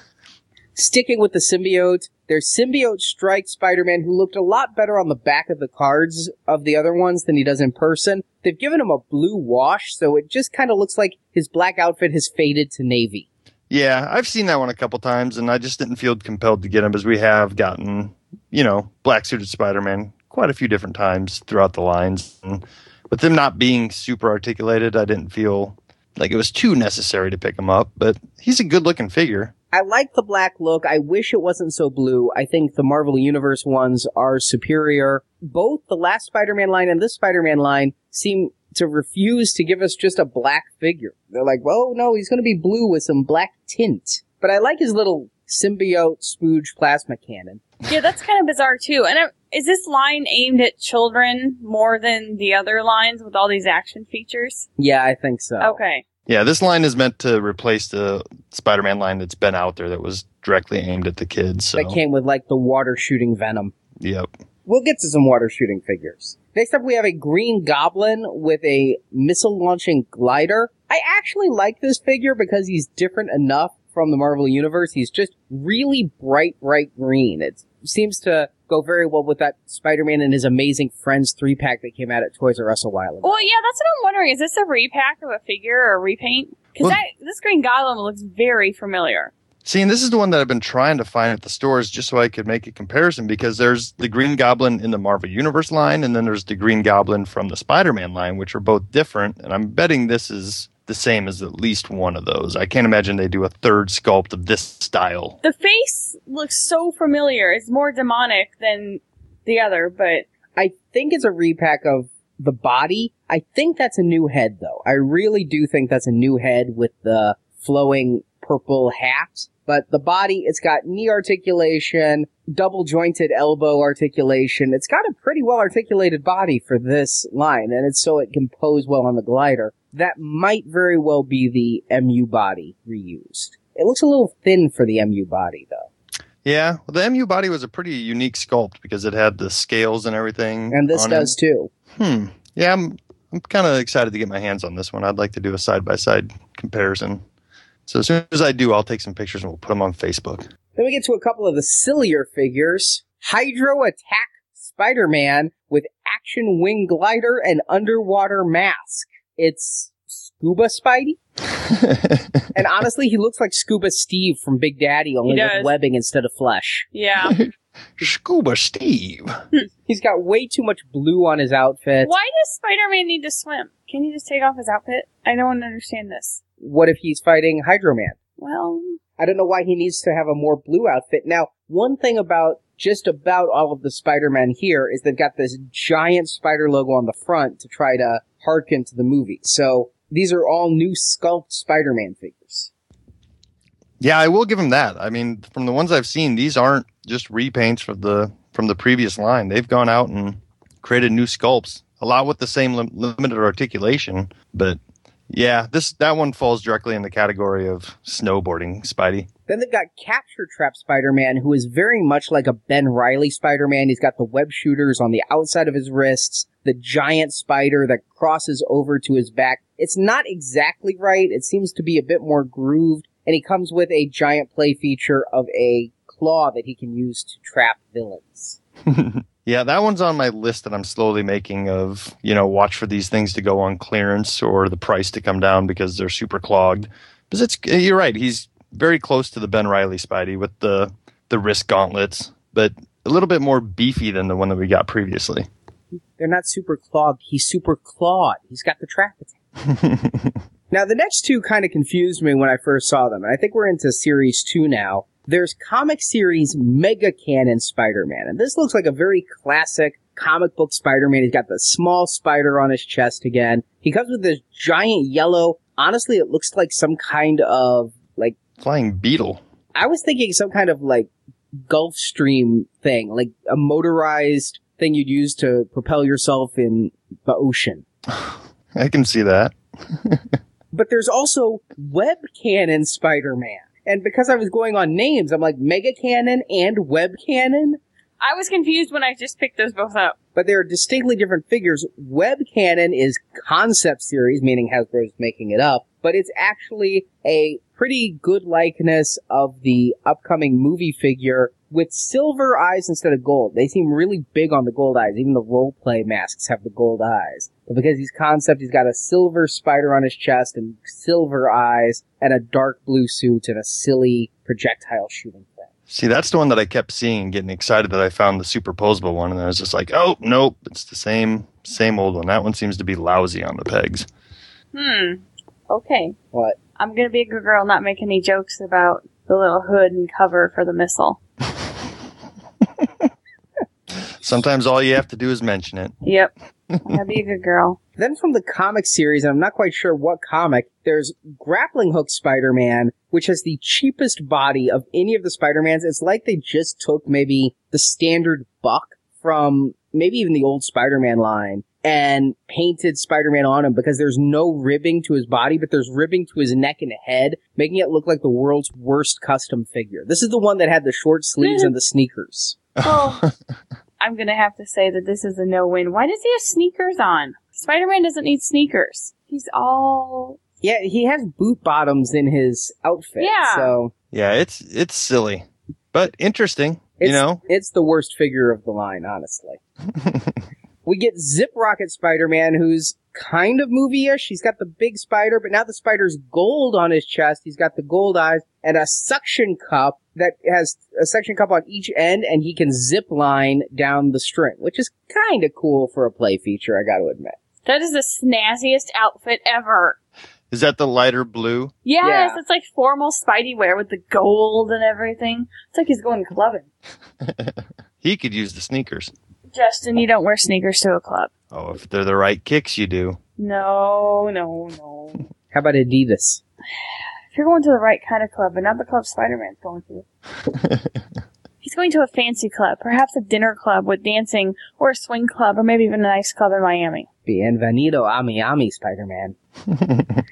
Sticking with the symbiote, there's Symbiote Strike Spider-Man who looked a lot better on the back of the cards of the other ones than he does in person. They've given him a blue wash, so it just kind of looks like his black outfit has faded to navy. Yeah, I've seen that one a couple times, and I just didn't feel compelled to get him as we have gotten, you know, black suited Spider Man quite a few different times throughout the lines. And with them not being super articulated, I didn't feel like it was too necessary to pick him up, but he's a good looking figure. I like the black look. I wish it wasn't so blue. I think the Marvel Universe ones are superior. Both the last Spider-Man line and this Spider-Man line seem to refuse to give us just a black figure. They're like, well, no, he's going to be blue with some black tint. But I like his little symbiote spooge plasma cannon. Yeah, that's kind of bizarre too. And I, is this line aimed at children more than the other lines with all these action features? Yeah, I think so. Okay. Yeah, this line is meant to replace the Spider Man line that's been out there that was directly aimed at the kids. So, That came with like the water shooting venom. yep. We'll get to some water shooting figures. Next up, we have a green goblin with a missile launching glider. I actually like this figure because he's different enough from the Marvel Universe. He's just really bright, bright green. It seems to go very well with that Spider-Man and his amazing friends three pack that came out at Toys R Us a while ago. Well, yeah, that's what I'm wondering. Is this a repack of a figure or a repaint? Because Well- that this Green Goblin looks very familiar. See, and this is the one that I've been trying to find at the stores just so I could make a comparison because there's the Green Goblin in the Marvel Universe line, and then there's the Green Goblin from the Spider Man line, which are both different. And I'm betting this is the same as at least one of those. I can't imagine they do a third sculpt of this style. The face looks so familiar. It's more demonic than the other, but I think it's a repack of the body. I think that's a new head though. I really do think that's a new head with the flowing purple hat. But the body, it's got knee articulation, double jointed elbow articulation. It's got a pretty well articulated body for this line, and it's so it can pose well on the glider. That might very well be the MU body reused. It looks a little thin for the MU body though. Yeah, well, the MU body was a pretty unique sculpt because it had the scales and everything. And this does it. too. Hmm. Yeah, I'm I'm kind of excited to get my hands on this one. I'd like to do a side by side comparison. So as soon as I do, I'll take some pictures and we'll put them on Facebook. Then we get to a couple of the sillier figures. Hydro Attack Spider-Man with action wing glider and underwater mask. It's Scuba Spidey? and honestly, he looks like Scuba Steve from Big Daddy, only with webbing instead of flesh. Yeah. Scuba Steve. He's got way too much blue on his outfit. Why does Spider-Man need to swim? Can he just take off his outfit? I don't understand this. What if he's fighting Hydro Man? Well, I don't know why he needs to have a more blue outfit. Now, one thing about just about all of the Spider-Man here is they've got this giant spider logo on the front to try to harken to the movie. So these are all new sculpt Spider-Man figures. Yeah, I will give him that. I mean, from the ones I've seen, these aren't just repaints from the from the previous line. They've gone out and created new sculpts, a lot with the same lim- limited articulation. But yeah, this that one falls directly in the category of snowboarding, Spidey. Then they've got Capture Trap Spider-Man, who is very much like a Ben Riley Spider-Man. He's got the web shooters on the outside of his wrists, the giant spider that crosses over to his back. It's not exactly right. It seems to be a bit more grooved, and he comes with a giant play feature of a claw that he can use to trap villains. yeah, that one's on my list that I'm slowly making of, you know, watch for these things to go on clearance or the price to come down because they're super clogged. Because it's you're right, he's very close to the Ben Riley Spidey with the the wrist gauntlets, but a little bit more beefy than the one that we got previously. They're not super clogged. He's super clawed. He's got the trap attack. Now, the next two kind of confused me when I first saw them, and I think we're into series two now. There's comic series Mega Cannon Spider-Man, and this looks like a very classic comic book Spider-Man. He's got the small spider on his chest again. He comes with this giant yellow, honestly, it looks like some kind of, like, Flying beetle. I was thinking some kind of, like, Gulf Stream thing, like a motorized thing you'd use to propel yourself in the ocean. I can see that. but there's also Web Cannon Spider-Man. And because I was going on names, I'm like Mega Cannon and Web Cannon, I was confused when I just picked those both up. but they're distinctly different figures. Web Cannon is concept series, meaning Hasbro's making it up, but it's actually a pretty good likeness of the upcoming movie figure with silver eyes instead of gold. They seem really big on the gold eyes. Even the roleplay masks have the gold eyes. But because he's concept, he's got a silver spider on his chest and silver eyes and a dark blue suit and a silly projectile shooting thing. See, that's the one that I kept seeing and getting excited that I found the superposable one, and I was just like, oh nope, it's the same same old one. That one seems to be lousy on the pegs. Hmm. Okay. What? I'm gonna be a good girl, not make any jokes about the little hood and cover for the missile. Sometimes all you have to do is mention it. Yep. I'm be a good girl. Then from the comic series, and I'm not quite sure what comic, there's Grappling Hook Spider-Man, which has the cheapest body of any of the Spider-Mans. It's like they just took maybe the standard buck from maybe even the old Spider-Man line and painted Spider-Man on him because there's no ribbing to his body, but there's ribbing to his neck and head, making it look like the world's worst custom figure. This is the one that had the short sleeves and the sneakers. Oh. I'm gonna have to say that this is a no-win. Why does he have sneakers on? Spider-Man doesn't need sneakers. He's all Yeah, he has boot bottoms in his outfit. Yeah. So Yeah, it's it's silly, but interesting. It's, you know, it's the worst figure of the line, honestly. we get Zip Rocket Spider-Man, who's kind of movie-ish. He's got the big spider, but now the spider's gold on his chest. He's got the gold eyes and a suction cup that has a suction cup on each end, and he can zip line down the string, which is kind of cool for a play feature, I gotta admit. that is the snazziest outfit ever. is that the lighter blue? Yes, Yeah. it's like formal Spidey wear with the gold and everything. It's like he's going clubbing. He could use the sneakers. Justin, you don't wear sneakers to a club. Oh, if they're the right kicks, you do. No, no, no. How about Adidas? If you're going to the right kind of club, but not the club Spider-Man's going to. He's going to a fancy club, perhaps a dinner club with dancing, or a swing club, or maybe even a nice club in Miami. Bienvenido a Miami, Spider-Man.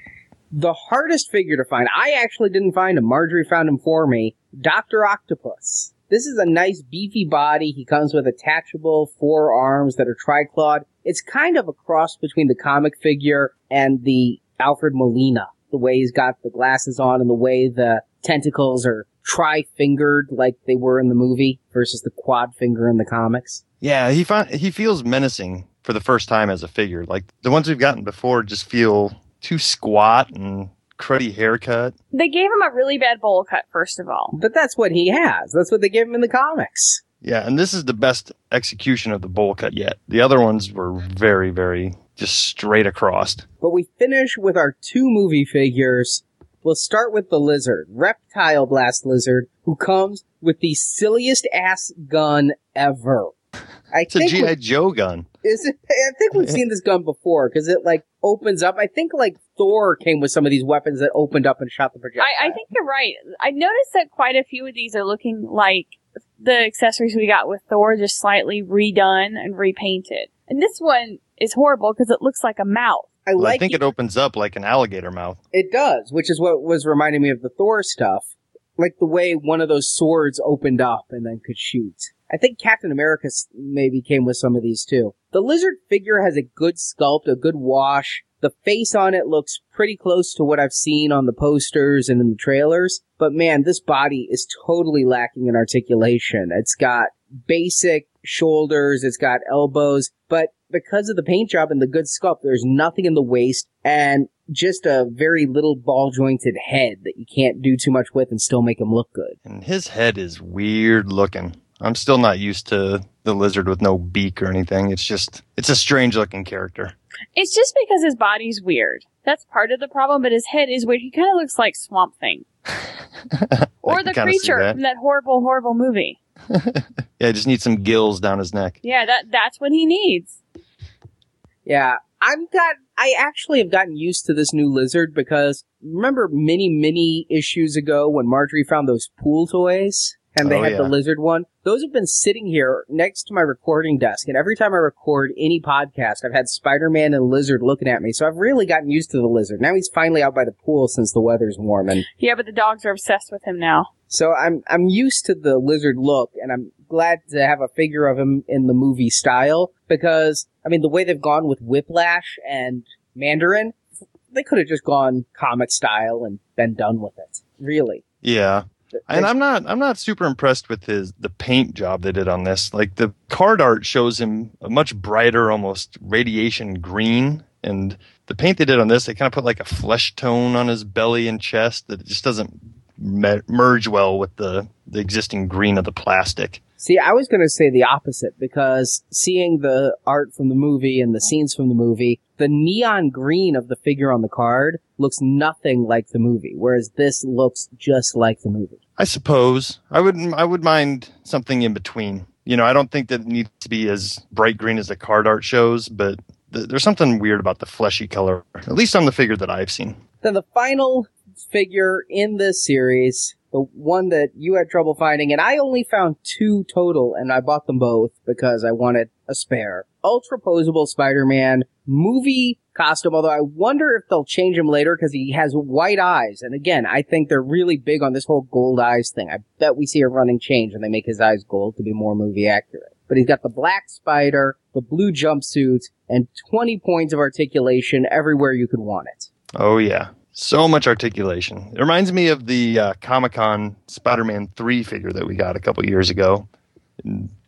the hardest figure to find, I actually didn't find him. Marjorie found him for me. Dr. Octopus. This is a nice beefy body. He comes with attachable forearms that are triclawed. It's kind of a cross between the comic figure and the Alfred Molina. The way he's got the glasses on and the way the tentacles are tri-fingered like they were in the movie versus the quad finger in the comics. Yeah, he fi- he feels menacing for the first time as a figure. Like the ones we've gotten before just feel too squat and cruddy haircut. They gave him a really bad bowl cut, first of all. But that's what he has. That's what they gave him in the comics. Yeah, and this is the best execution of the bowl cut yet. The other ones were very, very just straight across. But we finish with our two movie figures. We'll start with the lizard, Reptile Blast Lizard, who comes with the silliest ass gun ever. I It's a think GI Joe gun. Is it? I think we've seen this gun before because it like opens up. I think like Thor came with some of these weapons that opened up and shot the projectile. I, I think you're right. I noticed that quite a few of these are looking like the accessories we got with Thor, just slightly redone and repainted. And this one is horrible because it looks like a mouth. I Well, like I think it opens up like an alligator mouth. It does, which is what was reminding me of the Thor stuff. Like the way one of those swords opened up and then could shoot. I think Captain America maybe came with some of these too. The lizard figure has a good sculpt, a good wash. The face on it looks pretty close to what I've seen on the posters and in the trailers. But man, this body is totally lacking in articulation. It's got basic shoulders, it's got elbows, but because of the paint job and the good sculpt, there's nothing in the waist and just a very little ball jointed head that you can't do too much with and still make him look good. And his head is weird looking. I'm still not used to the lizard with no beak or anything. It's just, it's a strange looking character. It's just because his body's weird. That's part of the problem, but his head is weird. He kind of looks like Swamp Thing. Or the can kinda see creature that. from that horrible, horrible movie. Yeah, I just need some gills down his neck. Yeah, that that's what he needs. Yeah, I've got, I actually have gotten used to this new lizard because remember many, many issues ago when Marjorie found those pool toys? And they Oh, had the lizard one. Those have been sitting here next to my recording desk. And every time I record any podcast, I've had Spider-Man and Lizard looking at me. So I've really gotten used to the lizard. Now he's finally out by the pool since the weather's warm. And Yeah, but the dogs are obsessed with him now. So I'm I'm used to the lizard look, and I'm glad to have a figure of him in the movie style because I mean the way they've gone with Whiplash and Mandarin, they could have just gone comic style and been done with it. Really, Yeah. And I'm not I'm not super impressed with his the paint job they did on this. Like the card art shows him a much brighter, almost radiation green, and the paint they did on this, they kind of put like a flesh tone on his belly and chest that just doesn't me- merge well with the the existing green of the plastic. See, I was going to say the opposite because seeing the art from the movie and the scenes from the movie, the neon green of the figure on the card looks nothing like the movie, whereas this looks just like the movie. I suppose I would I would mind something in between. You know, I don't think that it needs to be as bright green as the card art shows, but th- there's something weird about the fleshy color, at least on the figure that I've seen. Then the final figure in this series, the one that you had trouble finding, and I only found two total, and I bought them both because I wanted a spare. Ultra posable Spider-Man movie costume, although I wonder if they'll change him later because he has white eyes. And again, I think they're really big on this whole gold eyes thing. I bet we see a running change when they make his eyes gold to be more movie accurate. But he's got the black spider, the blue jumpsuit, and 20 points of articulation everywhere you could want it. Oh yeah, so much articulation. It reminds me of the uh, Comic Con Spider-Man three figure that we got a couple years ago.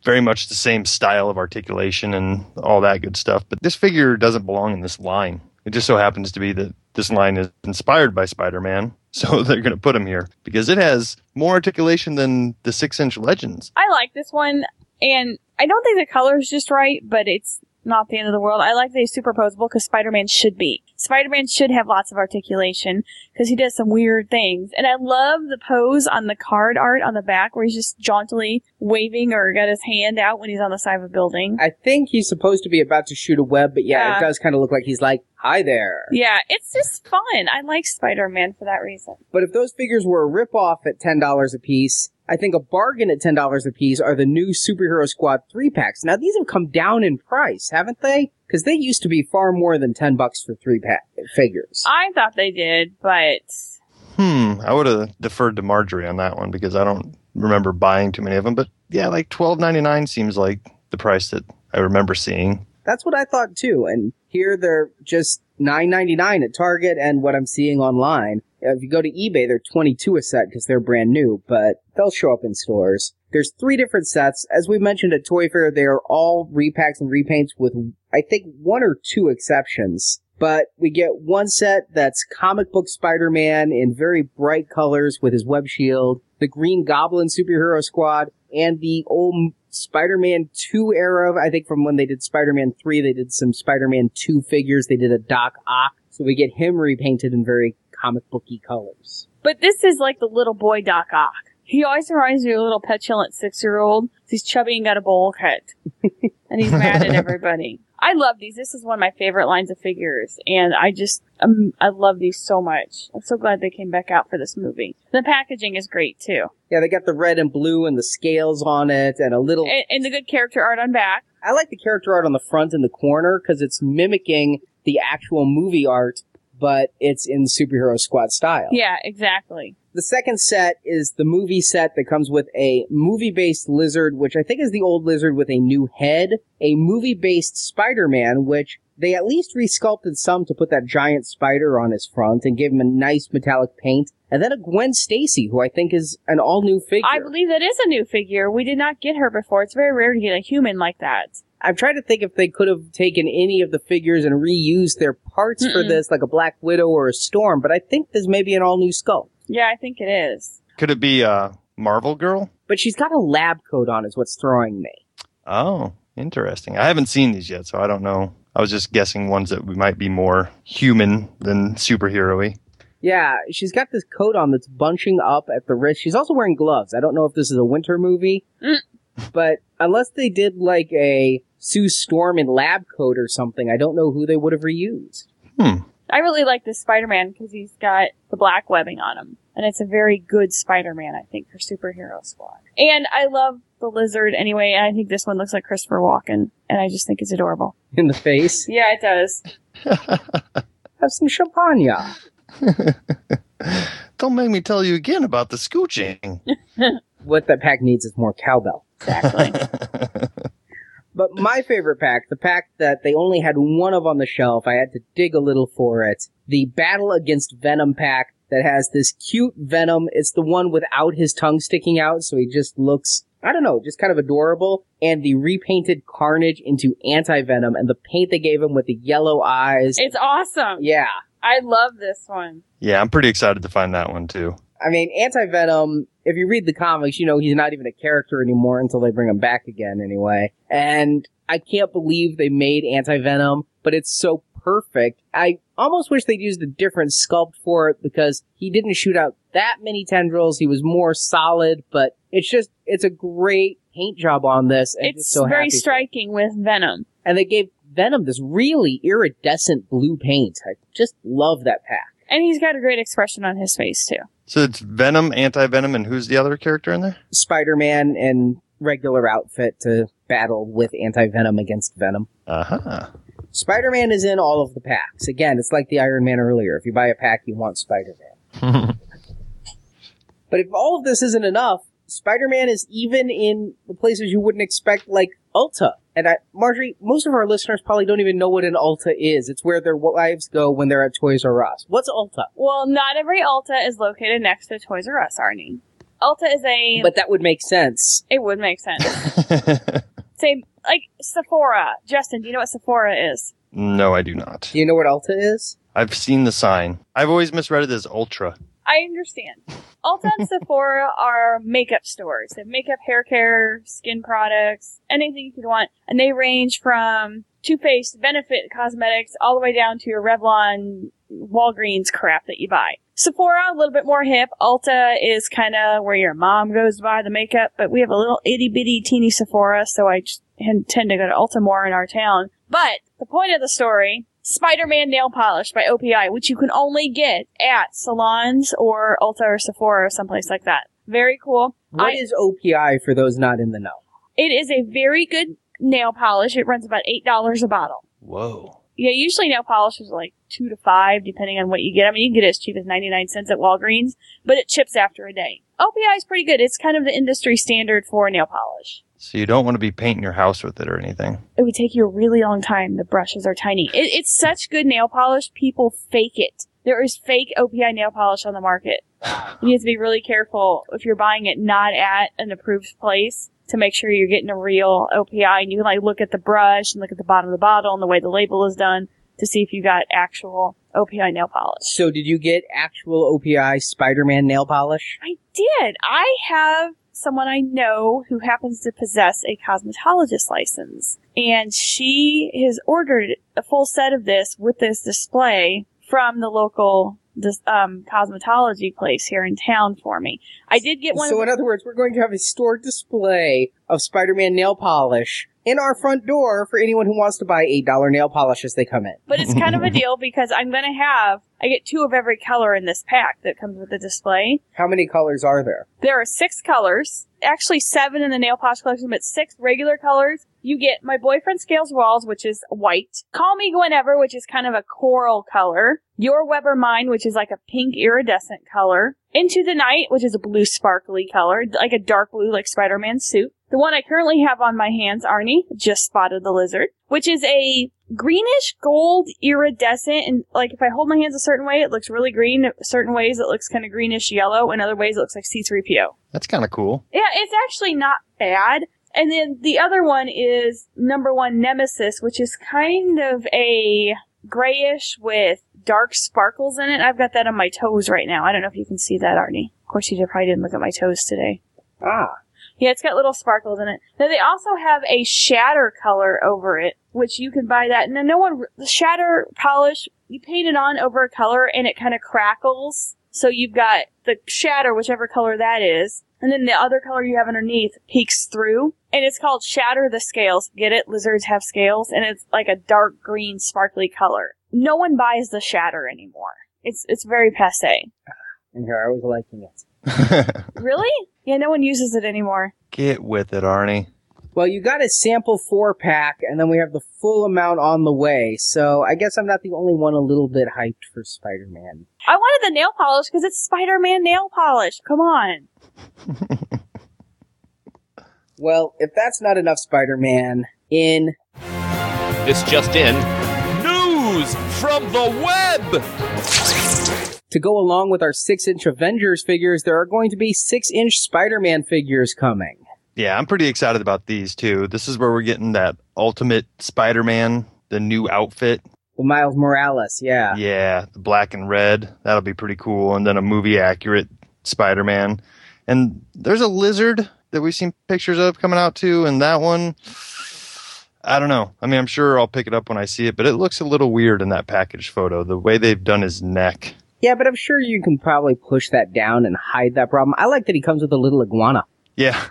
Very much the same style of articulation and all that good stuff. But this figure doesn't belong in this line. It just so happens to be that this line is inspired by Spider-Man, so they're going to put him here because it has more articulation than the six-inch Legends. I like this one, and I don't think the color is just right, but it's not the end of the world. I like that he's superposable because Spider-Man should be. Spider-Man should have lots of articulation because he does some weird things. And I love the pose on the card art on the back where he's just jauntily waving or got his hand out when he's on the side of a building. I think he's supposed to be about to shoot a web, but yeah, Yeah. it does kind of look like he's like, hi there. Yeah, it's just fun. I like Spider-Man for that reason. But if those figures were a ripoff at $10 a piece, I think a bargain at $10 a piece are the new Superhero Squad 3 packs. Now these have come down in price, haven't they? Because they used to be far more than 10 bucks for 3 pack figures. I thought they did, but Hmm, I would have deferred to Marjorie on that one because I don't remember buying too many of them. But yeah, like twelve ninety nine seems like the price that I remember seeing. That's what I thought too. And here they're just nine ninety nine at Target, and what I'm seeing online. Uh, if you go to eBay, they're twenty two a set because they're brand new, but they'll show up in stores. There's three different sets. As we mentioned at Toy Fair, they are all repacks and repaints with, I think, one or two exceptions. But we get one set that's comic book Spider-Man in very bright colors with his web shield, the Green Goblin superhero squad, and the old Spider-Man 2 era, I think from when they did Spider-Man 3, they did some Spider-Man 2 figures. They did a Doc Ock. So we get him repainted in very comic booky colors. But this is like the little boy Doc Ock. He always reminds me of a little petulant six year old. He's chubby and got a bowl cut. and he's mad at everybody. I love these. This is one of my favorite lines of figures, and I just um, I love these so much. I'm so glad they came back out for this movie. The packaging is great too, Yeah, they got the red and blue and the scales on it and a little and, and the good character art on back. I like the character art on the front and the corner because it's mimicking the actual movie art, but it's in superhero squad style. Yeah, exactly. The second set is the movie set that comes with a movie based lizard, which I think is the old lizard with a new head, a movie based Spider Man, which they at least resculpted some to put that giant spider on his front and gave him a nice metallic paint. And then a Gwen Stacy, who I think is an all new figure. I believe that is a new figure. We did not get her before. It's very rare to get a human like that. I'm trying to think if they could have taken any of the figures and reused their parts for Mm-mm. this, like a Black Widow or a Storm, but I think there's maybe an all new sculpt. Yeah, I think it is. Could it be a Marvel girl? But she's got a lab coat on, is what's throwing me. Oh, interesting. I haven't seen these yet, so I don't know. I was just guessing ones that we might be more human than superhero-y. Yeah, she's got this coat on that's bunching up at the wrist. She's also wearing gloves. I don't know if this is a winter movie, Mm. but unless they did like a Sue Storm in lab coat or something, I don't know who they would have reused. Hmm. I really like this Spider-Man because he's got the black webbing on him. And it's a very good Spider-Man, I think, for Superhero Squad. And I love the lizard anyway, and I think this one looks like Christopher Walken, and I just think it's adorable. In the face. Yeah, it does. Have some champagne. Don't make me tell you again about the scooching. What that pack needs is more cowbell. Exactly. But my favorite pack, the pack that they only had one of on the shelf, I had to dig a little for it. The Battle Against Venom pack that has this cute Venom. It's the one without his tongue sticking out, so he just looks, I don't know, just kind of adorable. And the repainted Carnage into Anti-Venom and the paint they gave him with the yellow eyes. it's awesome. yeah. I love this one. yeah, I'm pretty excited to find that one too. I mean, Anti-Venom, if you read the comics, you know he's not even a character anymore until they bring him back again anyway. And I can't believe they made Anti-Venom, but it's so perfect. I almost wish they'd used a different sculpt for it because he didn't shoot out that many tendrils. He was more solid, but it's just, it's a great paint job on this. and It's so very striking with Venom. And they gave Venom this really iridescent blue paint. I just love that pack. And he's got a great expression on his face, too. So it's Venom, Anti-Venom, and who's the other character in there? Spider-Man in regular outfit to battle with anti-venom against Venom. Uh-huh. Spider-Man is in all of the packs. Again, it's like the Iron Man earlier. If you buy a pack, you want Spider-Man. But if all of this isn't enough, Spider-Man is even in the places you wouldn't expect, like Ulta. And I, Marjorie, most of our listeners probably don't even know what an Ulta is. It's where their wives go when they're at Toys R Us. What's Ulta? Well, not every Ulta is located next to Toys R Us, Arnie. Ulta is a. But that would make sense. it would make sense. Say, like Sephora. Justin, do you know what Sephora is? no, I do not. Do you know what Ulta is? I've seen the sign. I've always misread it as Ultra. I understand. Ulta and Sephora are makeup stores. They have makeup, hair care, skin products, anything you could want. And they range from Too Faced, Benefit Cosmetics, all the way down to your Revlon, Walgreens crap that you buy. Sephora, a little bit more hip. Ulta is kind of where your mom goes to buy the makeup, but we have a little itty bitty teeny Sephora, so I tend to go to Ulta more in our town. But the point of the story Spider-Man nail polish by OPI, which you can only get at salons or Ulta or Sephora or someplace like that. Very cool. What I- is OPI for those not in the know? It is a very good nail polish. It runs about eight dollars a bottle. Whoa. Yeah, usually nail polish is like two to five, depending on what you get. I mean, you can get it as cheap as ninety nine cents at Walgreens, but it chips after a day. OPI is pretty good. It's kind of the industry standard for nail polish. So you don't want to be painting your house with it or anything. It would take you a really long time. The brushes are tiny. It, it's such good nail polish. People fake it. There is fake OPI nail polish on the market. You have to be really careful if you're buying it not at an approved place to make sure you're getting a real OPI. And you can like look at the brush and look at the bottom of the bottle and the way the label is done to see if you got actual OPI nail polish. So did you get actual OPI Spider-Man nail polish? I did. I have someone I know who happens to possess a cosmetologist license. And she has ordered a full set of this with this display from the local this, um, cosmetology place here in town for me. I did get one. So in other words, we're going to have a store display of Spider-Man nail polish in our front door for anyone who wants to buy eight dollar nail polish as they come in. But it's kind of a deal because I'm going to have, I get two of every color in this pack that comes with the display. How many colors are there? There are six colors, actually seven in the nail polish collection, but six regular colors. You get my boyfriend scales walls, which is white. Call me Gwenever, which is kind of a coral color. Your Web or mine, which is like a pink iridescent color. Into the night, which is a blue sparkly color, like a dark blue, like Spider-Man's suit. The one I currently have on my hands, Arnie, just spotted the lizard, which is a greenish gold iridescent. And like if I hold my hands a certain way, it looks really green. Certain ways, it looks kind of greenish yellow. In other ways, it looks like C3PO. That's kind of cool. Yeah, it's actually not bad. And then the other one is number one Nemesis, which is kind of a grayish with dark sparkles in it. I've got that on my toes right now. I don't know if you can see that, Arnie. Of course, you probably didn't look at my toes today. Ah, Yeah, it's got little sparkles in it. Now they also have a shatter color over it, which you can buy that. Now no one, the shatter polish, you paint it on over a color and it kind of crackles. So you've got the shatter, whichever color that is, and then the other color you have underneath peeks through. And it's called Shatter the Scales. Get it? Lizards have scales, and it's like a dark green sparkly color. No one buys the shatter anymore. It's it's very passe. And here I was liking it. Really? Yeah, no one uses it anymore. Get with it, Arnie. Well, you got a sample four pack, and then we have the full amount on the way. So I guess I'm not the only one a little bit hyped for Spider-Man. I wanted the nail polish because it's Spider-Man nail polish. Come on. Well, if that's not enough Spider-Man, in This just in. News from the web! To go along with our six-inch Avengers figures, there are going to be six-inch Spider-Man figures coming. Yeah, I'm pretty excited about these too. This is where we're getting that ultimate Spider-Man, the new outfit. The Miles Morales, yeah. Yeah, the black and red. That'll be pretty cool. And then a movie accurate Spider-Man. And there's a lizard that we've seen pictures of coming out too. And that one, I don't know. I mean, I'm sure I'll pick it up when I see it, but it looks a little weird in that package photo. The way they've done his neck. Yeah, but I'm sure you can probably push that down and hide that problem. I like that he comes with a little iguana. Yeah.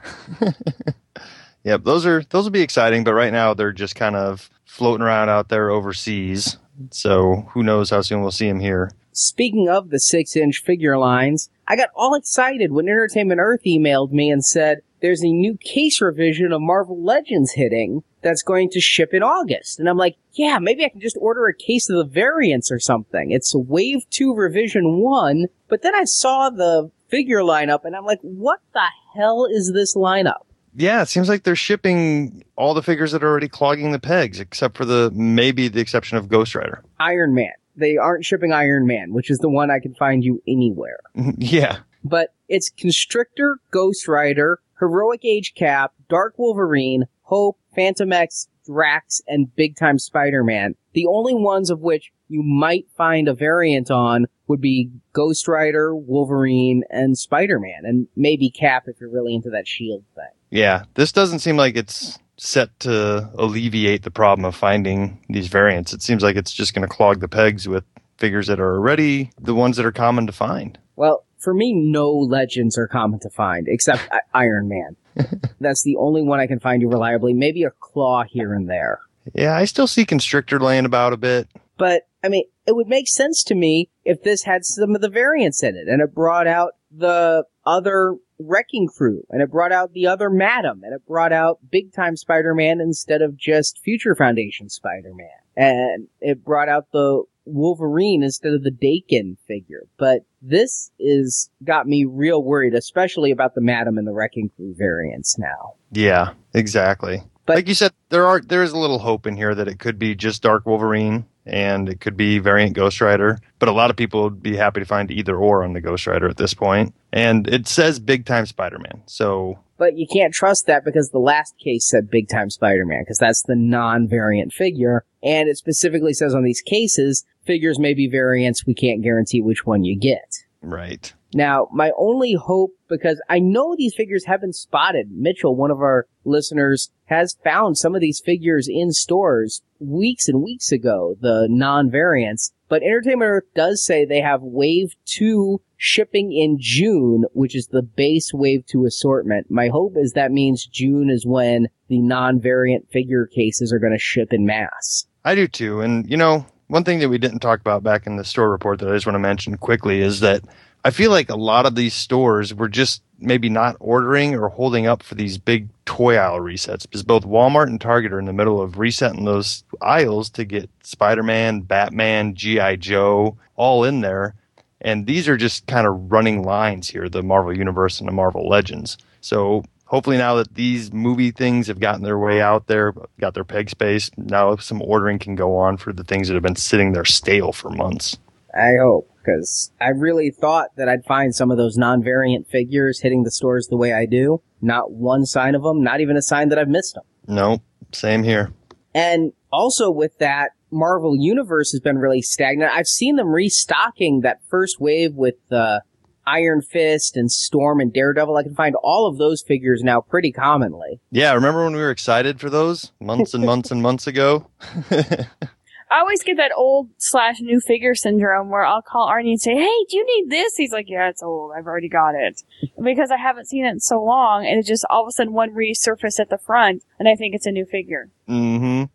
yep, those are those will be exciting, but right now they're just kind of floating around out there overseas. So who knows how soon we'll see him here. Speaking of the six inch figure lines, I got all excited when Entertainment Earth emailed me and said there's a new case revision of Marvel Legends hitting that's going to ship in August. And I'm like, yeah, maybe I can just order a case of the variants or something. It's Wave 2 Revision 1, but then I saw the figure lineup and I'm like, what the hell is this lineup? Yeah, it seems like they're shipping all the figures that are already clogging the pegs, except for the maybe the exception of Ghost Rider. Iron Man. They aren't shipping Iron Man, which is the one I can find you anywhere. yeah. but it's Constrictor, Ghost Rider, Heroic Age Cap, Dark Wolverine, Hope, Phantom X, Drax, and Big Time Spider-Man. The only ones of which you might find a variant on would be Ghost Rider, Wolverine, and Spider-Man, and maybe Cap if you're really into that shield thing. Yeah. This doesn't seem like it's set to alleviate the problem of finding these variants. It seems like it's just going to clog the pegs with figures that are already the ones that are common to find. Well, for me, no legends are common to find, except Iron Man. That's the only one I can find you reliably. Maybe a claw here and there. Yeah, I still see Constrictor laying about a bit. But, I mean, it would make sense to me if this had some of the variants in it and it brought out the other wrecking crew and it brought out the other madam and it brought out big time Spider-Man instead of just Future Foundation Spider-Man. And it brought out the Wolverine instead of the Daken figure. But this is got me real worried, especially about the Madam and the Wrecking Crew variants now. Yeah, exactly. But- like you said, there are there is a little hope in here that it could be just Dark Wolverine and it could be variant Ghost Rider. But a lot of people would be happy to find either or on the Ghost Rider at this point. And it says big time Spider Man. So But you can't trust that because the last case said big time Spider-Man because that's the non-variant figure. And it specifically says on these cases, figures may be variants. We can't guarantee which one you get. right. Now, my only hope, because I know these figures have been spotted. Mitchell, one of our listeners, has found some of these figures in stores weeks and weeks ago, the non-variants. But Entertainment Earth does say they have Wave 2 shipping in June, which is the base Wave 2 assortment. My hope is that means June is when the non-variant figure cases are going to ship in mass. I do too. And, you know, one thing that we didn't talk about back in the store report that I just want to mention quickly is that I feel like a lot of these stores were just maybe not ordering or holding up for these big toy aisle resets because both Walmart and Target are in the middle of resetting those aisles to get Spider Man, Batman, G.I. Joe all in there. And these are just kind of running lines here the Marvel Universe and the Marvel Legends. So hopefully now that these movie things have gotten their way out there, got their peg space, now some ordering can go on for the things that have been sitting there stale for months. I hope, because I really thought that I'd find some of those non-variant figures hitting the stores the way I do. Not one sign of them, not even a sign that I've missed them. No, same here. And also with that, Marvel Universe has been really stagnant. I've seen them restocking that first wave with uh, Iron Fist and Storm and Daredevil. I can find all of those figures now pretty commonly. Yeah, remember when we were excited for those months and months and months ago? I always get that old slash new figure syndrome where I'll call Arnie and say, "Hey, do you need this?" He's like, "Yeah, it's old. I've already got it," because I haven't seen it in so long, and it just all of a sudden one resurfaced at the front, and I think it's a new figure. mm-hmm.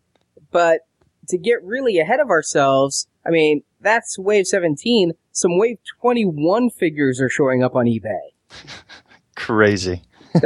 But to get really ahead of ourselves, I mean, that's Wave 17. Some Wave 21 figures are showing up on eBay. Crazy.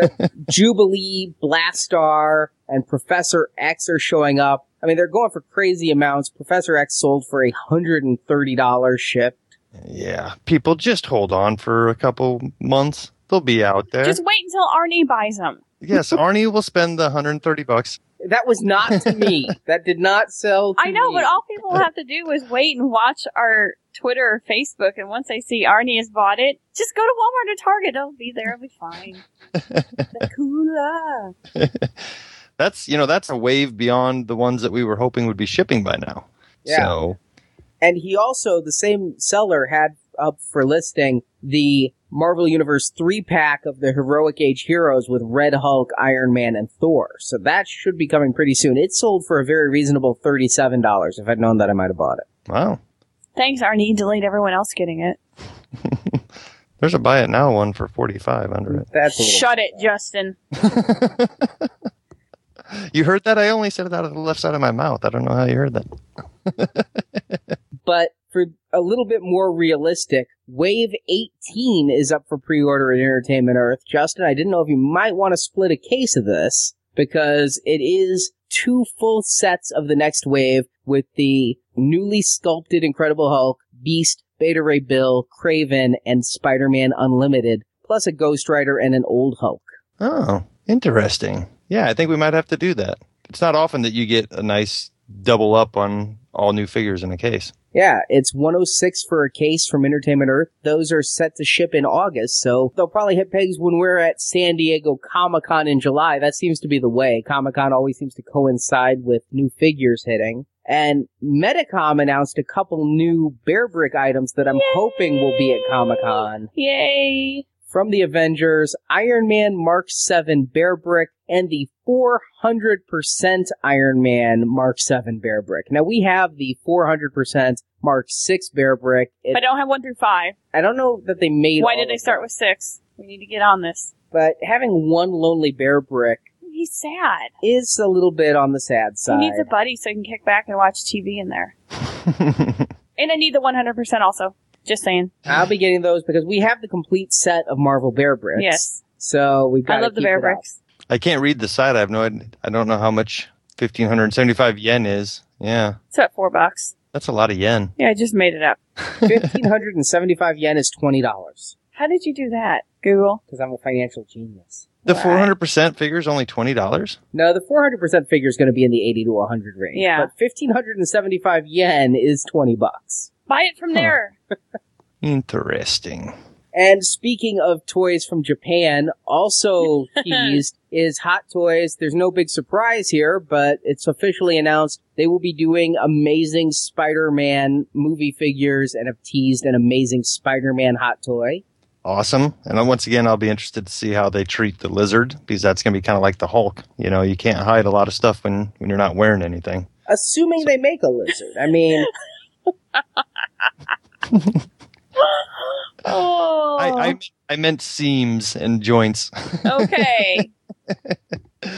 Jubilee, Blastaar, and Professor X are showing up. I mean, they're going for crazy amounts. Professor X sold for a $130 shipped. Yeah, people just hold on for a couple months. They'll be out there. Just wait until Arnie buys them. yes, Arnie will spend the 130 bucks. That was not to me. that did not sell to I know, me. but all people have to do is wait and watch our Twitter or Facebook, and once they see Arnie has bought it, just go to Walmart or Target. It'll be there. It'll be fine. the cooler. That's you know that's a wave beyond the ones that we were hoping would be shipping by now. Yeah. So And he also, the same seller had up for listing the Marvel Universe three pack of the Heroic Age heroes with Red Hulk, Iron Man, and Thor. So that should be coming pretty soon. It sold for a very reasonable $37. If I'd known that, I might have bought it. wow, Thanks, Arnie. Delayed everyone else getting it. there's a buy it now one for 45 under it. That's. Shut it, Justin. You heard that? I only said it out of the left side of my mouth. I don't know how you heard that. But for a little bit more realistic, Wave 18 is up for pre-order at Entertainment Earth. Justin, I didn't know if you might want to split a case of this because it is two full sets of the next wave with the newly sculpted Incredible Hulk, Beast, Beta Ray Bill, Kraven, and Spider-Man Unlimited, plus a Ghost Rider and an old Hulk. Oh, interesting. Yeah, I think we might have to do that. It's not often that you get a nice double up on all new figures in a case. Yeah, it's 106 for a case from Entertainment Earth. Those are set to ship in August, so they'll probably hit pegs when we're at San Diego Comic Con in July. That seems to be the way. Comic Con always seems to coincide with new figures hitting. And Medicom announced a couple new Bear Brick items that I'm hoping will be at Comic Con. Yay. From the Avengers, Iron Man Mark 7 Bear Brick and the 400% Iron Man Mark 7 Bear Brick. Now we have the 400% Mark 6 Bear Brick. It- I don't have one through five. I don't know that they made Why all did they start them, with six? We need to get on this. but having one lonely bear brick He's sad. is a little bit on the sad side. He needs a buddy so he can kick back and watch TV in there. And I need the 100% also. Just saying. I'll be getting those because we have the complete set of Marvel Bear Bricks. Yes. So we've got I love the bear bricks. I can't read the side. I have no. idea- I don't know how much 1575 yen is. Yeah, It's about four bucks. That's a lot of yen. Yeah, I just made it up. 1575 yen is $20 How did you do that, Google? because I'm a financial genius. The 400% figure is only $20. No, the 400% figure is going to be in the 80 to 100 range. Yeah. But 1575 yen is 20 bucks. Buy it from Huh. there. Interesting. And speaking of toys from Japan, also teased is Hot Toys. There's no big surprise here, but it's officially announced they will be doing amazing Spider-Man movie figures and have teased an amazing Spider-Man hot toy. Awesome. And once again, I'll be interested to see how they treat the lizard because that's going to be kind of like the Hulk. You know, you can't hide a lot of stuff when, when you're not wearing anything. Assuming they make a lizard. I mean, Oh, I, I, I meant seams and joints. okay. You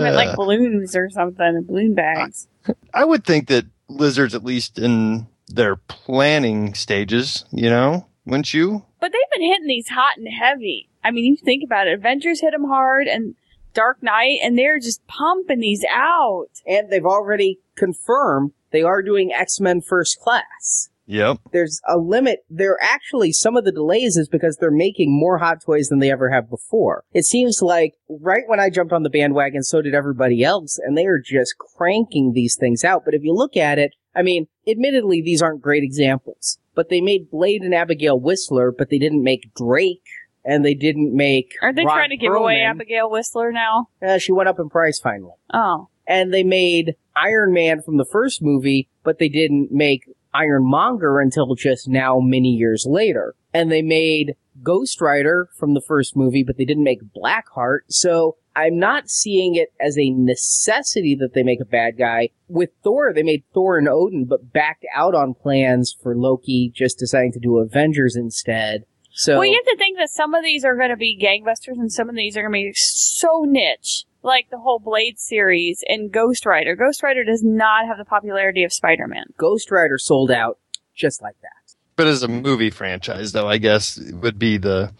meant like Uh, balloons or something, balloon bags. I would think that lizards, at least in their planning stages, you know, wouldn't you? But they've been hitting these hot and heavy. I mean, you think about it. Avengers hit them hard and Dark Knight, and they're just pumping these out. and they've already confirmed they are doing X-Men First Class. Yep. there's a limit. There actually some of the delays is because they're making more hot toys than they ever have before. It seems like right when I jumped on the bandwagon, so did everybody else, and they are just cranking these things out. But if you look at it, I mean, admittedly, these aren't great examples, but they made Blade and Abigail Whistler, but they didn't make Drake. And they didn't make. Aren't they Ron trying to give away Abigail Whistler now? Uh, she went up in price finally. Oh. And they made Iron Man from the first movie, but they didn't make Ironmonger until just now, many years later. And they made Ghost Rider from the first movie, but they didn't make Blackheart. So I'm not seeing it as a necessity that they make a bad guy. With Thor, they made Thor and Odin, but backed out on plans for Loki, just deciding to do Avengers instead. So Well, you have to think that some of these are going to be gangbusters and some of these are going to be so niche. Like the whole Blade series and Ghost Rider. Ghost Rider does not have the popularity of Spider-Man. Ghost Rider sold out just like that. But as a movie franchise, though, I guess it would be the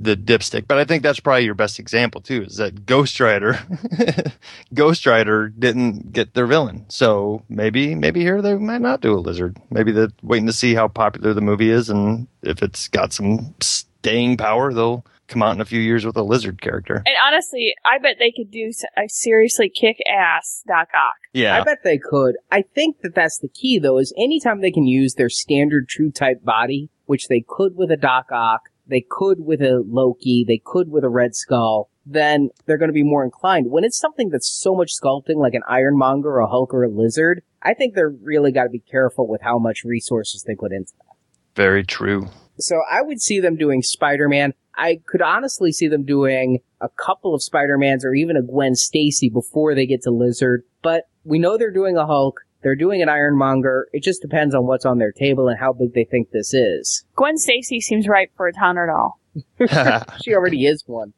the dipstick. But I think that's probably your best example too. Is that Ghost Rider? Ghost Rider didn't get their villain, so maybe maybe here they might not do a lizard. Maybe they're waiting to see how popular the movie is, and if it's got some staying power, they'll come out in a few years with a lizard character. And honestly, I bet they could do s- a seriously kick-ass Doc Ock. Yeah, I bet they could. I think that that's the key, though, is anytime they can use their standard true type body, which they could with a Doc Ock, they could with a Loki, they could with a Red Skull, then they're going to be more inclined. When it's something that's so much sculpting, like an Ironmonger or a Hulk or a Lizard, I think they're really got to be careful with how much resources they put into that. very true. So I would see them doing Spider-Man. I could honestly see them doing a couple of Spider-Mans or even a Gwen Stacy before they get to Lizard. But we know they're doing a Hulk. They're doing an Ironmonger. It just depends on what's on their table and how big they think this is. Gwen Stacy seems right for a Tonner doll. She already is one.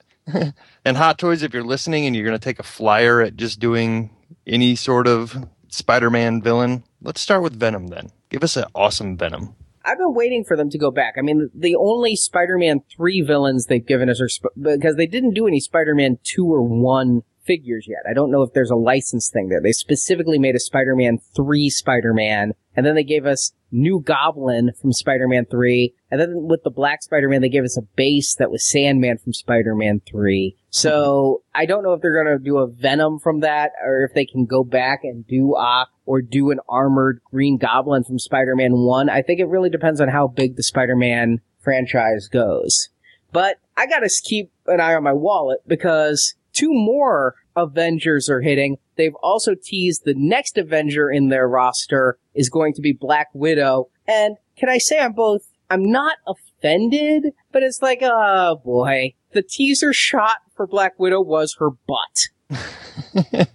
And Hot Toys, if you're listening and you're going to take a flyer at just doing any sort of Spider Man villain, let's start with Venom then. Give us an awesome Venom. I've been waiting for them to go back. I mean, the only Spider-Man 3 villains they've given us are, sp- because they didn't do any Spider-Man 2 or 1 figures yet. I don't know if there's a license thing there. They specifically made a Spider-Man 3 Spider-Man, and then they gave us New Goblin from Spider-Man 3, and then with the Black Spider-Man, they gave us a base that was Sandman from Spider-Man 3. So, I don't know if they're gonna do a Venom from that, or if they can go back and do Ock, or do an armored Green Goblin from Spider-Man 1. I think it really depends on how big the Spider-Man franchise goes. But I gotta keep an eye on my wallet because two more Avengers are hitting. They've also teased the next Avenger in their roster is going to be Black Widow. And can I say I'm both, I'm not offended, but it's like, oh boy. The teaser shot for Black Widow was her butt.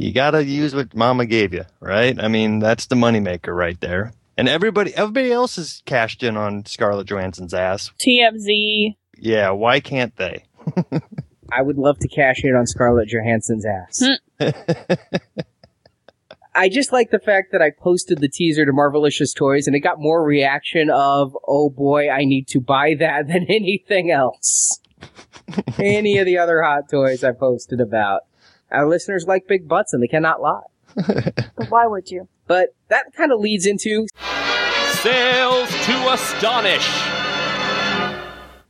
You got to use what Mama gave you, right? I mean, that's the moneymaker right there. And everybody, everybody else is cashed in on Scarlett Johansson's ass. TMZ. Yeah, why can't they? I would love to cash in on Scarlett Johansson's ass. Hmm. I just like the fact that I posted the teaser to Marvelicious Toys and it got more reaction of, oh boy, I need to buy that than anything else. Any of the other hot toys I posted about. Our listeners like big butts and they cannot lie. but why would you? But that kind of leads into Sales to astonish.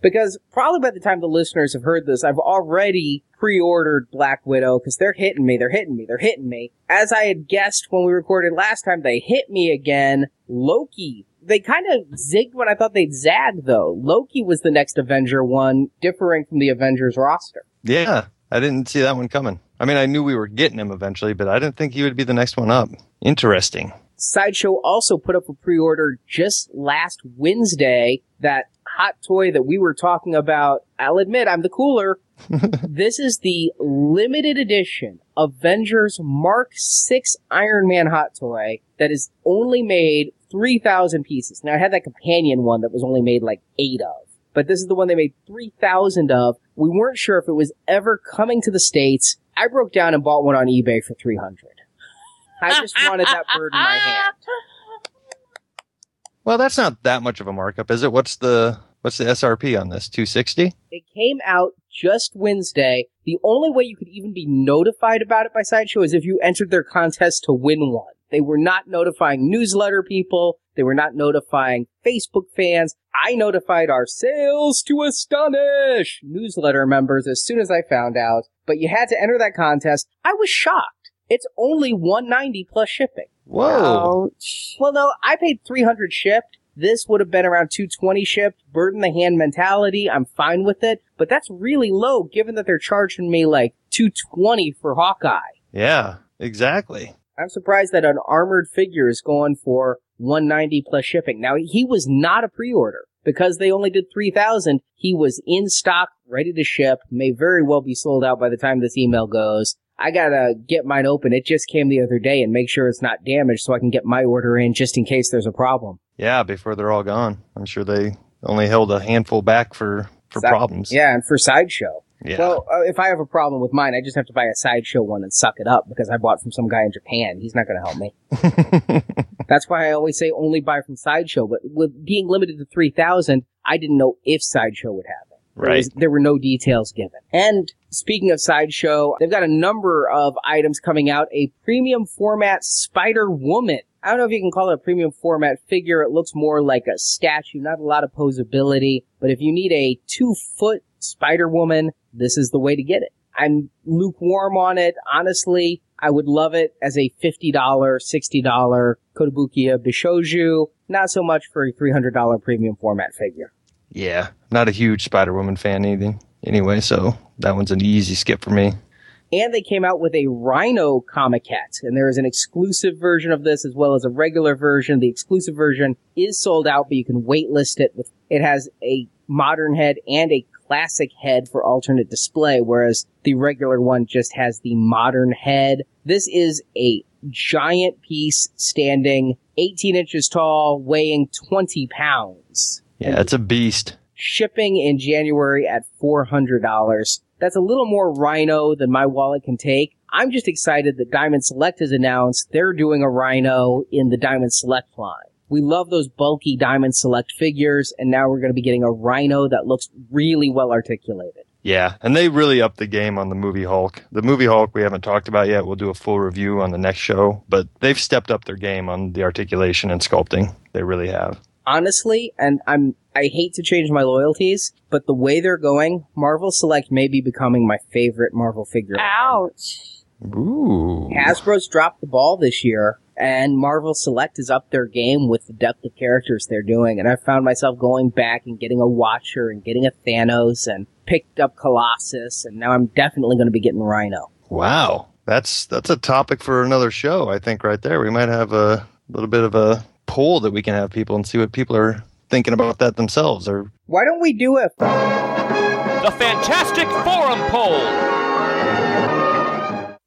Because probably by the time the listeners have heard this, I've already pre-ordered Black Widow because they're hitting me, they're hitting me, they're hitting me. As I had guessed when we recorded last time, they hit me again. Loki. They kind of zigged when I thought they'd zag though. Loki was the next Avenger one, differing from the Avengers roster. Yeah, I didn't see that one coming. I mean, I knew we were getting him eventually, but I didn't think he would be the next one up. Interesting. Sideshow also put up a pre-order just last Wednesday that hot toy that we were talking about. I'll admit I'm the cooler. this is the limited edition Avengers Mark 6 Iron Man hot toy that is only made 3,000 pieces. Now I had that companion one that was only made like 8 of. But this is the one they made 3,000 of. We weren't sure if it was ever coming to the States. I broke down and bought one on eBay for 300. I just wanted that bird in my hand. Well, that's not that much of a markup, is it? What's the what's the SRP on this? 260? It came out just Wednesday. The only way you could even be notified about it by Sideshow is if you entered their contest to win one. They were not notifying newsletter people. They were not notifying Facebook fans. I notified our sales to astonish newsletter members as soon as I found out. But you had to enter that contest. I was shocked. It's only 190 plus shipping. Whoa. Ouch. Well, no, I paid 300 shipped. This would have been around 220 shipped. Bird in the hand mentality. I'm fine with it, but that's really low given that they're charging me like 220 for Hawkeye. Yeah, exactly. I'm surprised that an armored figure is going for 190 plus shipping. Now, he was not a pre-order because they only did 3,000. He was in stock, ready to ship, may very well be sold out by the time this email goes. I gotta get mine open. It just came the other day and make sure it's not damaged so I can get my order in just in case there's a problem. Yeah, before they're all gone. I'm sure they only held a handful back for for Side- problems. Yeah, and for sideshow. Yeah. Well, uh, if I have a problem with mine, I just have to buy a sideshow one and suck it up because I bought from some guy in Japan. He's not going to help me. That's why I always say only buy from sideshow. But with being limited to three thousand, I didn't know if sideshow would have it. There, Right. was- there were no details given. And speaking of sideshow, they've got a number of items coming out. A premium format Spider Woman. I don't know if you can call it a premium format figure. It looks more like a statue, not a lot of posability. But if you need a two foot Spider Woman, this is the way to get it. I'm lukewarm on it. Honestly, I would love it as a $50, $60 Kotobukiya Bishoujo. Not so much for a $300 premium format figure. yeah. Not a huge Spider Woman fan anything. Anyway, so that one's an easy skip for me. And they came out with a Rhino Comiquette, and there is an exclusive version of this as well as a regular version. The exclusive version is sold out, but you can waitlist it. With it has a modern head and a classic head for alternate display, whereas the regular one just has the modern head. This is a giant piece standing 18 inches tall, weighing 20 pounds. Yeah, it's a beast. shipping in January at $400. That's a little more rhino than my wallet can take. I'm just excited that Diamond Select has announced they're doing a rhino in the Diamond Select line. We love those bulky Diamond Select figures, and now we're going to be getting a rhino that looks really well articulated. Yeah, and they really upped the game on the movie Hulk. The movie Hulk we haven't talked about yet. We'll do a full review on the next show, but they've stepped up their game on the articulation and sculpting. They really have. Honestly, and I'm I hate to change my loyalties, but the way they're going, Marvel Select may be becoming my favorite Marvel figure. Ouch. Ooh. Hasbro's dropped the ball this year, and Marvel Select is up their game with the depth of characters they're doing. And I found myself going back and getting a Watcher and getting a Thanos and picked up Colossus, and now I'm definitely going to be getting Rhino. Wow. That's that's a topic for another show, I think right there. We might have a little bit of a poll that we can have people and see what people are thinking about that themselves or Why don't we do a The Fantastic Forum Poll.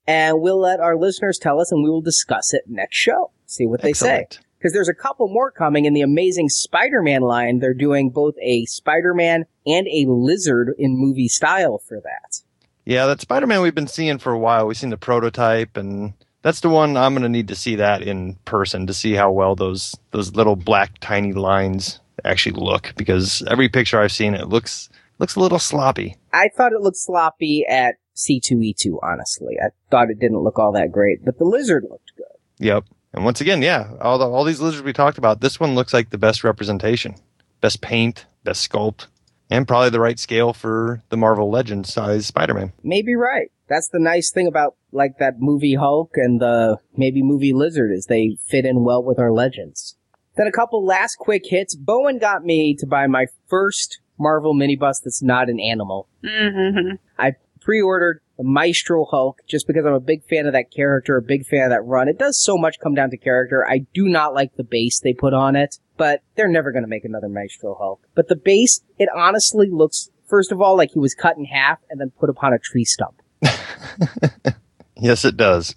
and we'll let our listeners tell us, and we will discuss it next show. See what they say. Because there's a couple more coming in the Amazing Spider-Man line. They're doing both a Spider-Man and a Lizard in movie style for that. Yeah, that Spider-Man we've been seeing for a while. We've seen the prototype, and that's the one I'm going to need to see that in person to see how well those those little black tiny lines actually look. Because every picture I've seen, it looks looks a little sloppy. I thought it looked sloppy at C2E2, honestly. I thought it didn't look all that great, but the lizard looked good. Yep. And once again, yeah, all the, all these lizards we talked about, this one looks like the best representation, best paint, best sculpt, and probably the right scale for the Marvel Legends size Spider-Man. Maybe right. That's the nice thing about like that movie Hulk and the maybe movie Lizard as they fit in well with our legends. Then a couple last quick hits. Bowen got me to buy my first Marvel mini bus that's not an animal. Mm-hmm. I pre-ordered the Maestro Hulk just because I'm a big fan of that character, a big fan of that run. It does so much come down to character. I do not like the base they put on it, but they're never going to make another Maestro Hulk. But the base, it honestly looks, first of all, like he was cut in half and then put upon a tree stump. yes, it does.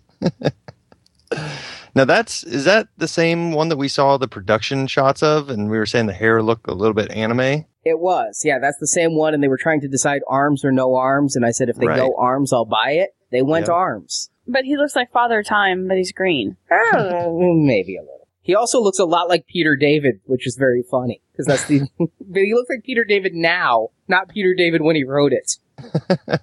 now that's is that the same one that we saw the production shots of, and we were saying the hair looked a little bit anime. It was, yeah, that's the same one, and they were trying to decide arms or no arms, and I said if they Right. go arms, I'll buy it. They went Yep. arms. But he looks like Father Time, but he's green. Uh, maybe a little. He also looks a lot like Peter David, which is very funny because that's the. but he looks like Peter David now, not Peter David when he wrote it.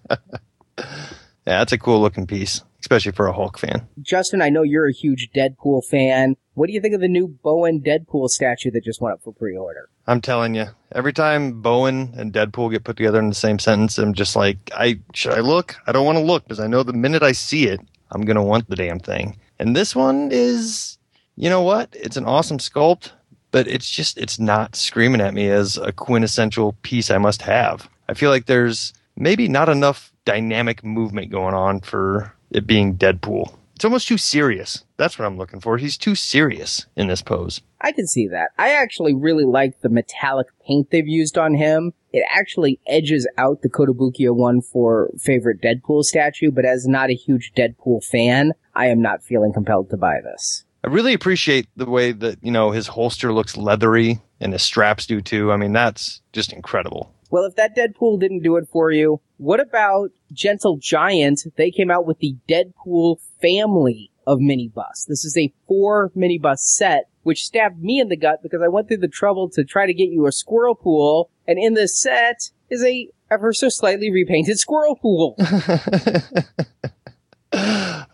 Yeah, that's a cool looking piece, especially for a Hulk fan. Justin, I know you're a huge Deadpool fan. What do you think of the new Bowen Deadpool statue that just went up for pre-order? I'm telling you, every time Bowen and Deadpool get put together in the same sentence, I'm just like, I should I look? I don't want to look because I know the minute I see it, I'm gonna want the damn thing. And this one is, you know what? It's an awesome sculpt, but it's just it's not screaming at me as a quintessential piece I must have. I feel like there's maybe not enough dynamic movement going on for it being Deadpool. It's almost too serious. That's what I'm looking for. He's too serious in this pose. I can see that. I actually really like the metallic paint they've used on him. It actually edges out the Kotobukiya one for favorite Deadpool statue, but as not a huge Deadpool fan, I am not feeling compelled to buy this. I really appreciate the way that, you know, his holster looks leathery and his straps do too. I mean, that's just incredible. Well, if that Deadpool didn't do it for you, what about Gentle Giant? They came out with the Deadpool family of minibus. This is a four minibus set, which stabbed me in the gut because I went through the trouble to try to get you a squirrel pool, and in this set is a ever so slightly repainted squirrel pool.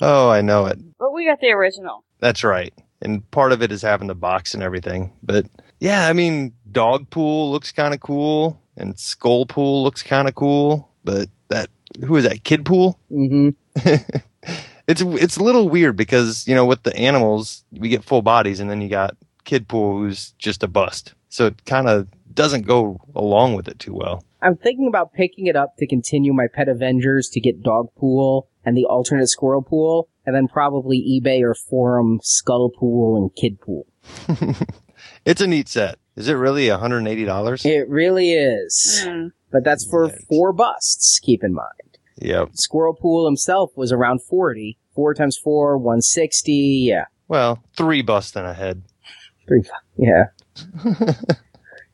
oh, I know it. But we got the original. That's right. And part of it is having the box and everything. But yeah, I mean, dog pool looks kind of cool and skull pool looks kind of cool. But that, who is that? Kid pool? hmm It's, it's a little weird because, you know, with the animals, we get full bodies and then you got kid pool who's just a bust. So it kind of doesn't go along with it too well. I'm thinking about picking it up to continue my Pet Avengers to get Dog Pool and the alternate Squirrel Pool, and then probably eBay or Forum Skull Pool and Kid Pool. It's a neat set. Is it really $180? It really is. Mm. But that's for Right. four busts, keep in mind. Yep. Squirrel Pool himself was around 40. Four times four, 160. Yeah. Well, three busts and a head. Three. Yeah.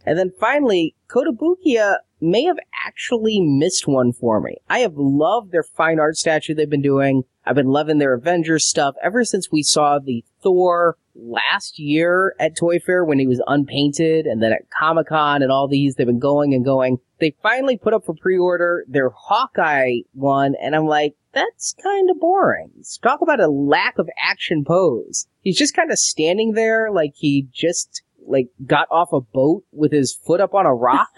and then finally, Kotobukiya may have actually missed one for me. I have loved their fine art statue they've been doing. I've been loving their Avengers stuff ever since we saw the Thor last year at Toy Fair when he was unpainted and then at Comic Con and all these. They've been going and going. They finally put up for pre-order their Hawkeye one and I'm like, that's kind of boring. Talk about a lack of action pose. He's just kind of standing there like he just like got off a boat with his foot up on a rock.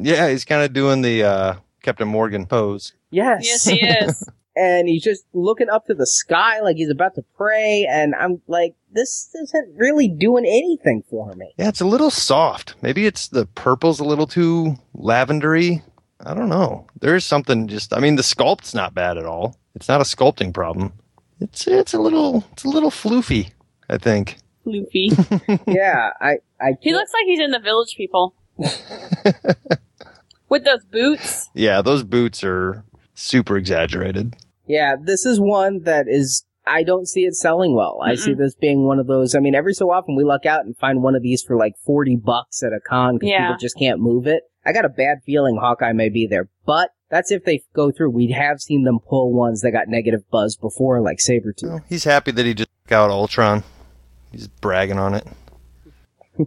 Yeah, he's kind of doing the uh, Captain Morgan pose. yes. Yes, he is. and he's just looking up to the sky like he's about to pray and I'm like this isn't really doing anything for me. Yeah, it's a little soft. Maybe it's the purple's a little too lavendery. I don't know. There's something just. I mean, the sculpt's not bad at all. It's not a sculpting problem. It's it's a little it's a little floofy. I think. floofy yeah, I I He can't- looks like he's in the Village People. With those boots. Yeah, those boots are super exaggerated. Yeah, this is one that is. I don't see it selling well. I see this being one of those. I mean, every so often we luck out and find one of these for like 40 bucks at a con because Yeah. people just can't move it. I got a bad feeling Hawkeye may be there, but that's if they go through. We have seen them pull ones that got negative buzz before, like Sabretooth. Well, he's happy that he just took out Ultron. He's bragging on it.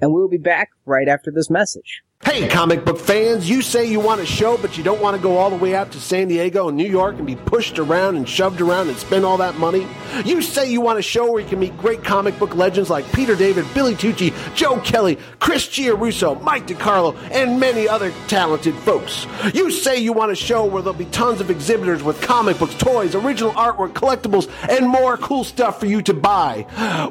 And we will be back right after this message. Hey, comic book fans, you say you want a show, but you don't want to go all the way out to San Diego and New York and be pushed around and shoved around and spend all that money? You say you want a show where you can meet great comic book legends like Peter David, Billy Tucci, Joe Kelly, Chris Giarrusso, Mike DeCarlo, and many other talented folks. You say you want a show where there'll be tons of exhibitors with comic books, toys, original artwork, collectibles, and more cool stuff for you to buy.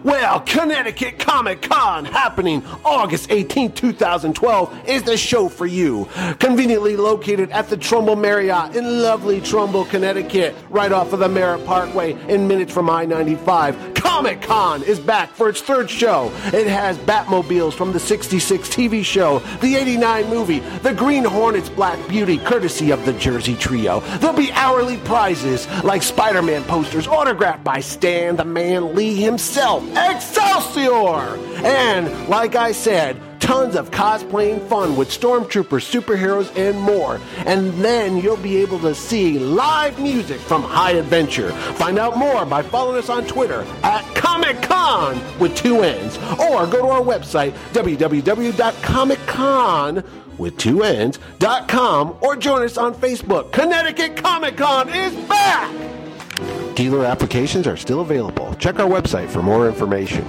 Well, Connecticut Comic Con happening August 18, 2012 is the show for you. Conveniently located at the Trumbull Marriott in lovely Trumbull, Connecticut, right off of the Merritt Parkway in minutes from I 95. Comic Con is back for its third show. It has Batmobiles from the 66 TV show, the 89 movie, the Green Hornet's Black Beauty, courtesy of the Jersey Trio. There'll be hourly prizes like Spider Man posters autographed by Stan the Man Lee himself. Excelsior! And, like I said, tons of cosplaying fun with stormtroopers, superheroes, and more. And then you'll be able to see live music from High Adventure. Find out more by following us on Twitter at Comic Con with two N's, or go to our website www.comiccon with two N's dot com, or join us on Facebook. Connecticut Comic Con is back. Dealer applications are still available. Check our website for more information.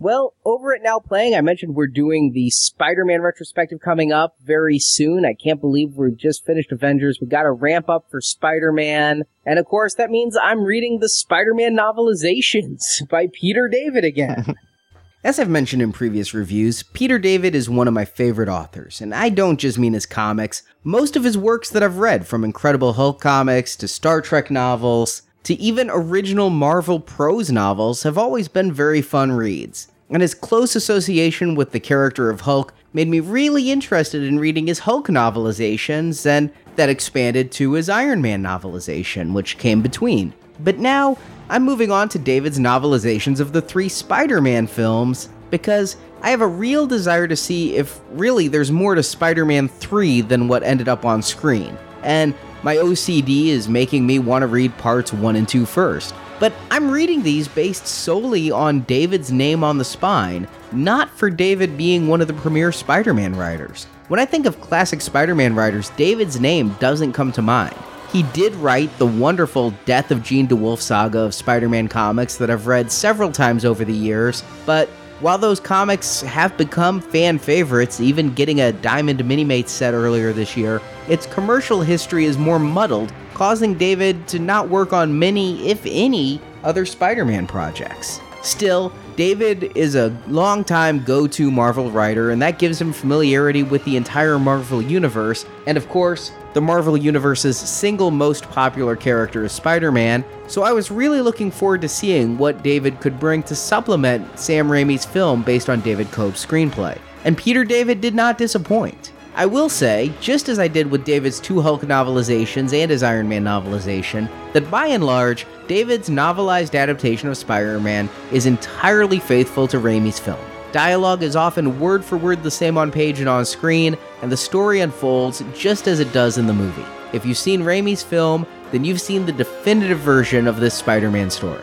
Well, over at Now Playing, I mentioned we're doing the Spider-Man retrospective coming up very soon. I can't believe we've just finished Avengers. We got to ramp up for Spider-Man. And of course, that means I'm reading the Spider-Man novelizations by Peter David again. As I've mentioned in previous reviews, Peter David is one of my favorite authors, and I don't just mean his comics. Most of his works that I've read, from Incredible Hulk comics to Star Trek novels, to even original Marvel prose novels, have always been very fun reads. And his close association with the character of Hulk made me really interested in reading his Hulk novelizations, and that expanded to his Iron Man novelization, which came between. But now, I'm moving on to David's novelizations of the three Spider Man films because I have a real desire to see if really there's more to Spider Man 3 than what ended up on screen. And my OCD is making me want to read parts 1 and 2 first. But I'm reading these based solely on David's name on the spine, not for David being one of the premier Spider Man writers. When I think of classic Spider Man writers, David's name doesn't come to mind. He did write the wonderful Death of Jean DeWolff saga of Spider Man comics that I've read several times over the years, but while those comics have become fan favorites, even getting a Diamond Minimates set earlier this year, its commercial history is more muddled, causing David to not work on many, if any, other Spider Man projects. Still, David is a longtime go to Marvel writer, and that gives him familiarity with the entire Marvel Universe, and of course, the Marvel Universe's single most popular character is Spider Man, so I was really looking forward to seeing what David could bring to supplement Sam Raimi's film based on David Koepp's screenplay. And Peter David did not disappoint. I will say, just as I did with David's two Hulk novelizations and his Iron Man novelization, that by and large, David's novelized adaptation of Spider Man is entirely faithful to Raimi's film. Dialogue is often word for word the same on page and on screen, and the story unfolds just as it does in the movie. If you've seen Raimi's film, then you've seen the definitive version of this Spider Man story.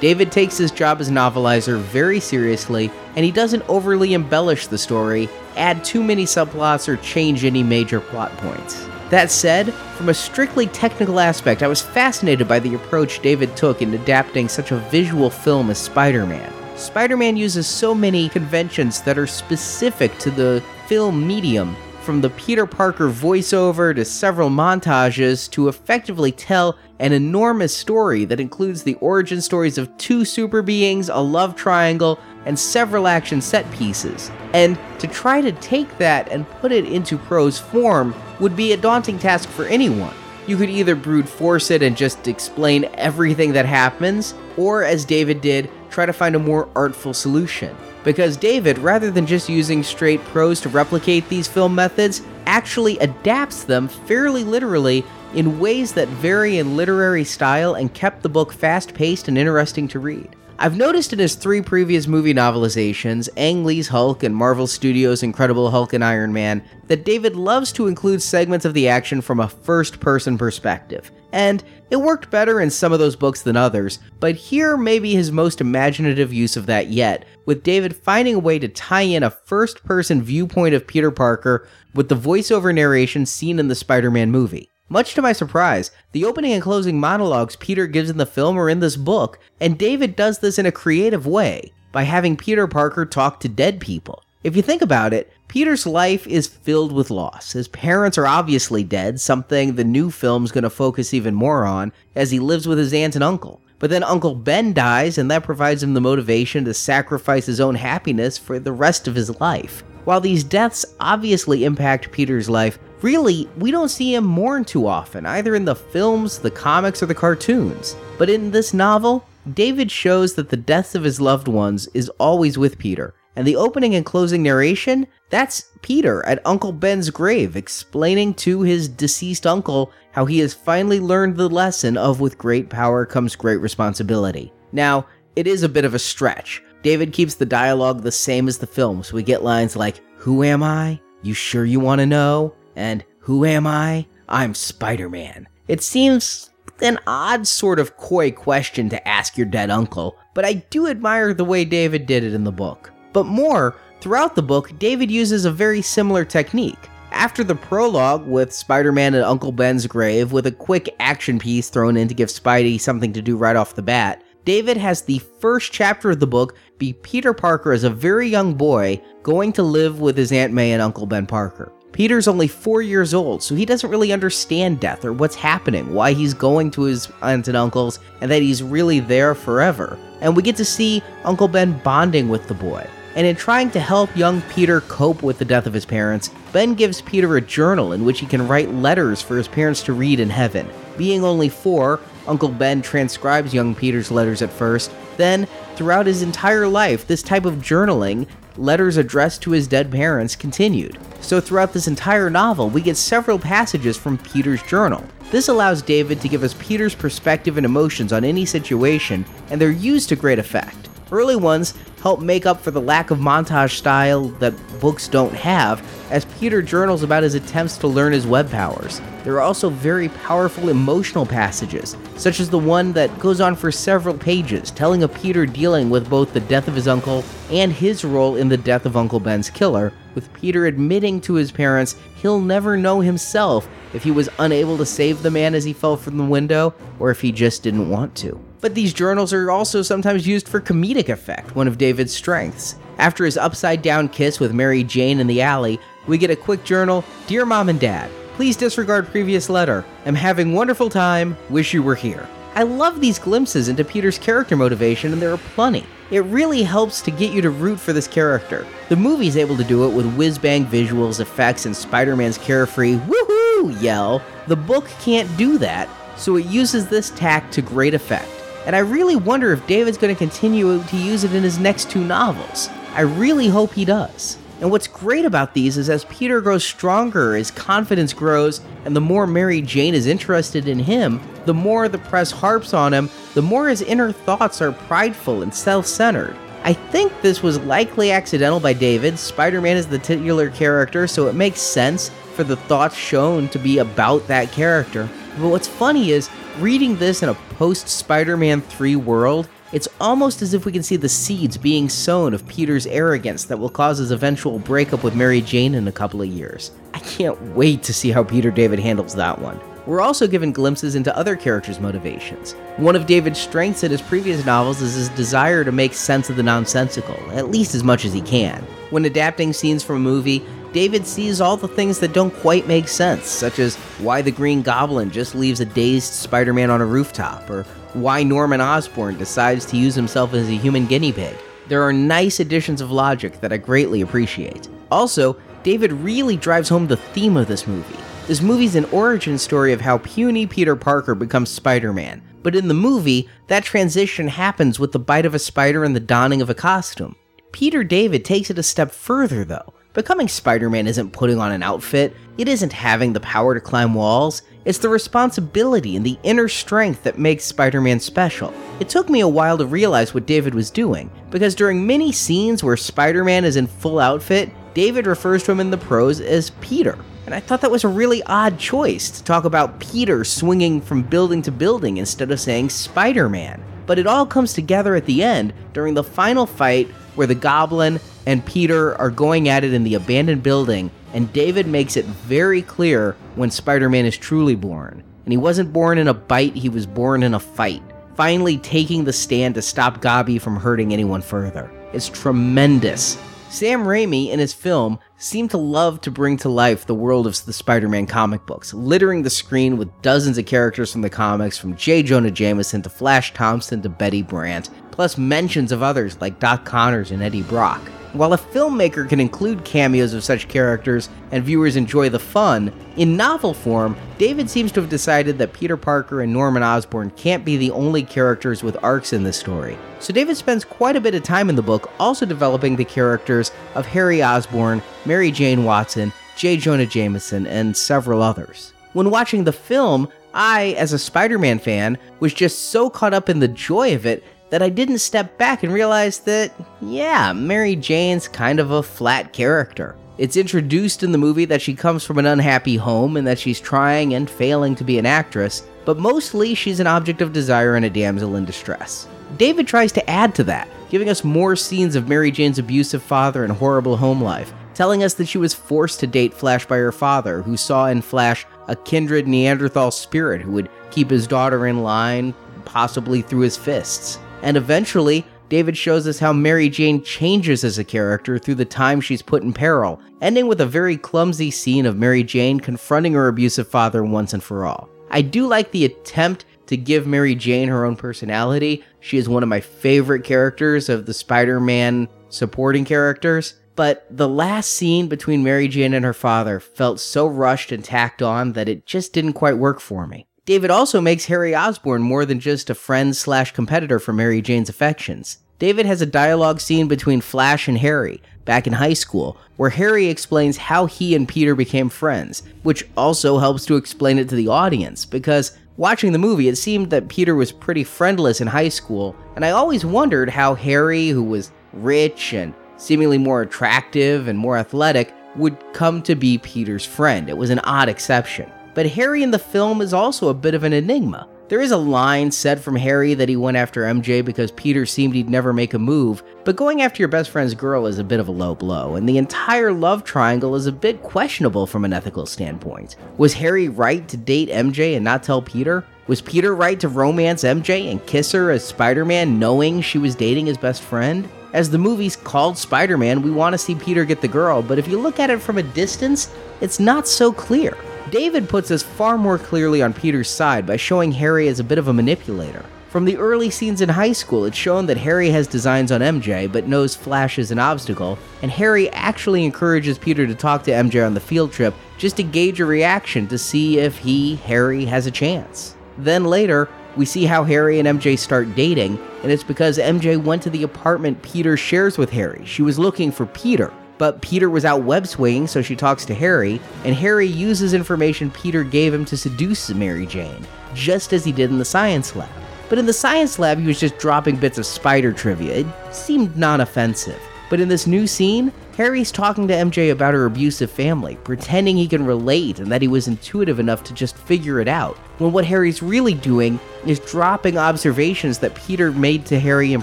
David takes his job as novelizer very seriously, and he doesn't overly embellish the story, add too many subplots, or change any major plot points. That said, from a strictly technical aspect, I was fascinated by the approach David took in adapting such a visual film as Spider Man. Spider Man uses so many conventions that are specific to the film medium, from the Peter Parker voiceover to several montages to effectively tell an enormous story that includes the origin stories of two super beings, a love triangle, and several action set pieces. And to try to take that and put it into prose form would be a daunting task for anyone. You could either brute force it and just explain everything that happens, or as David did, try to find a more artful solution. Because David, rather than just using straight prose to replicate these film methods, actually adapts them fairly literally in ways that vary in literary style and kept the book fast paced and interesting to read. I've noticed in his three previous movie novelizations, Ang Lee's Hulk and Marvel Studios' Incredible Hulk and Iron Man, that David loves to include segments of the action from a first person perspective. And it worked better in some of those books than others, but here may be his most imaginative use of that yet, with David finding a way to tie in a first person viewpoint of Peter Parker with the voiceover narration seen in the Spider Man movie. Much to my surprise, the opening and closing monologues Peter gives in the film are in this book, and David does this in a creative way by having Peter Parker talk to dead people. If you think about it, Peter's life is filled with loss. His parents are obviously dead, something the new film's going to focus even more on, as he lives with his aunt and uncle. But then Uncle Ben dies, and that provides him the motivation to sacrifice his own happiness for the rest of his life. While these deaths obviously impact Peter's life, really, we don't see him mourn too often, either in the films, the comics, or the cartoons. But in this novel, David shows that the deaths of his loved ones is always with Peter. And the opening and closing narration, that's Peter at Uncle Ben's grave explaining to his deceased uncle how he has finally learned the lesson of with great power comes great responsibility. Now, it is a bit of a stretch. David keeps the dialogue the same as the film, so we get lines like, Who am I? You sure you want to know? And who am I? I'm Spider Man. It seems an odd sort of coy question to ask your dead uncle, but I do admire the way David did it in the book. But more, throughout the book, David uses a very similar technique. After the prologue with Spider Man at Uncle Ben's grave, with a quick action piece thrown in to give Spidey something to do right off the bat, David has the first chapter of the book be Peter Parker as a very young boy going to live with his Aunt May and Uncle Ben Parker. Peter's only four years old, so he doesn't really understand death or what's happening, why he's going to his aunts and uncles, and that he's really there forever. And we get to see Uncle Ben bonding with the boy. And in trying to help young Peter cope with the death of his parents, Ben gives Peter a journal in which he can write letters for his parents to read in heaven. Being only four, Uncle Ben transcribes young Peter's letters at first. Then, throughout his entire life, this type of journaling, letters addressed to his dead parents, continued. So, throughout this entire novel, we get several passages from Peter's journal. This allows David to give us Peter's perspective and emotions on any situation, and they're used to great effect. Early ones help make up for the lack of montage style that books don't have, as Peter journals about his attempts to learn his web powers. There are also very powerful emotional passages, such as the one that goes on for several pages, telling of Peter dealing with both the death of his uncle and his role in the death of Uncle Ben's killer, with Peter admitting to his parents he'll never know himself if he was unable to save the man as he fell from the window, or if he just didn't want to. But these journals are also sometimes used for comedic effect, one of David's strengths. After his upside down kiss with Mary Jane in the alley, we get a quick journal Dear Mom and Dad, please disregard previous letter. I'm having wonderful time, wish you were here. I love these glimpses into Peter's character motivation, and there are plenty. It really helps to get you to root for this character. The movie's able to do it with whiz bang visuals, effects, and Spider Man's carefree woohoo yell. The book can't do that, so it uses this tack to great effect and I really wonder if David's going to continue to use it in his next two novels. I really hope he does. And what's great about these is as Peter grows stronger, his confidence grows, and the more Mary Jane is interested in him, the more the press harps on him, the more his inner thoughts are prideful and self centered. I think this was likely accidental by David. Spider Man is the titular character, so it makes sense for the thoughts shown to be about that character. But what's funny is, reading this in a post Spider Man 3 world, it's almost as if we can see the seeds being sown of Peter's arrogance that will cause his eventual breakup with Mary Jane in a couple of years. I can't wait to see how Peter David handles that one. We're also given glimpses into other characters' motivations. One of David's strengths in his previous novels is his desire to make sense of the nonsensical, at least as much as he can. When adapting scenes from a movie, David sees all the things that don't quite make sense, such as why the Green Goblin just leaves a dazed Spider Man on a rooftop, or why Norman Osborn decides to use himself as a human guinea pig. There are nice additions of logic that I greatly appreciate. Also, David really drives home the theme of this movie. This movie's an origin story of how puny Peter Parker becomes Spider Man, but in the movie, that transition happens with the bite of a spider and the donning of a costume. Peter David takes it a step further, though Becoming Spider Man isn't putting on an outfit, it isn't having the power to climb walls, It's the responsibility and the inner strength that makes Spider Man special. It took me a while to realize what David was doing, because during many scenes where Spider Man is in full outfit, David refers to him in the prose as Peter. And I thought that was a really odd choice to talk about Peter swinging from building to building instead of saying Spider Man. But it all comes together at the end during the final fight where the Goblin and Peter are going at it in the abandoned building, and David makes it very clear when Spider Man is truly born. And he wasn't born in a bite, he was born in a fight, finally taking the stand to stop Gobby from hurting anyone further. It's tremendous. Sam Raimi, in his film, seemed to love to bring to life the world of the Spider Man comic books, littering the screen with dozens of characters from the comics, from J. Jonah Jameson to Flash Thompson to Betty Brant, plus mentions of others like Doc Connors and Eddie Brock. While a filmmaker can include cameos of such characters and viewers enjoy the fun, in novel form, David seems to have decided that Peter Parker and Norman Osborn can't be the only characters with arcs in this story. So David spends quite a bit of time in the book also developing the characters of Harry Osborn, Mary Jane Watson, J. Jonah Jameson, and several others. When watching the film, I, as a Spider Man fan, was just so caught up in the joy of it that I didn't step back and realize that, yeah, Mary Jane's kind of a flat character. It's introduced in the movie that she comes from an unhappy home and that she's trying and failing to be an actress, but mostly she's an object of desire and a damsel in distress. David tries to add to that, giving us more scenes of Mary Jane's abusive father and horrible home life, telling us that she was forced to date Flash by her father, who saw in Flash a kindred Neanderthal spirit who would keep his daughter in line, possibly through his fists. And eventually, David shows us how Mary Jane changes as a character through the time she's put in peril, ending with a very clumsy scene of Mary Jane confronting her abusive father once and for all. I do like the attempt to give Mary Jane her own personality. She is one of my favorite characters of the Spider Man supporting characters. But the last scene between Mary Jane and her father felt so rushed and tacked on that it just didn't quite work for me. David also makes Harry Osborn more than just a friend slash competitor for Mary Jane's affections. David has a dialogue scene between Flash and Harry back in high school, where Harry explains how he and Peter became friends, which also helps to explain it to the audience because watching the movie, it seemed that Peter was pretty friendless in high school, and I always wondered how Harry, who was rich and seemingly more attractive and more athletic, would come to be Peter's friend. It was an odd exception. But Harry in the film is also a bit of an enigma. There is a line said from Harry that he went after MJ because Peter seemed he'd never make a move, but going after your best friend's girl is a bit of a low blow, and the entire love triangle is a bit questionable from an ethical standpoint. Was Harry right to date MJ and not tell Peter? Was Peter right to romance MJ and kiss her as Spider Man knowing she was dating his best friend? As the movie's called Spider Man, we want to see Peter get the girl, but if you look at it from a distance, it's not so clear. David puts us far more clearly on Peter's side by showing Harry as a bit of a manipulator. From the early scenes in high school, it's shown that Harry has designs on MJ but knows Flash is an obstacle, and Harry actually encourages Peter to talk to MJ on the field trip just to gauge a reaction to see if he, Harry, has a chance. Then later, we see how Harry and MJ start dating, and it's because MJ went to the apartment Peter shares with Harry. She was looking for Peter, but Peter was out web swinging, so she talks to Harry, and Harry uses information Peter gave him to seduce Mary Jane, just as he did in the science lab. But in the science lab, he was just dropping bits of spider trivia. It seemed non offensive. But in this new scene, Harry's talking to MJ about her abusive family, pretending he can relate and that he was intuitive enough to just figure it out, when what Harry's really doing is dropping observations that Peter made to Harry in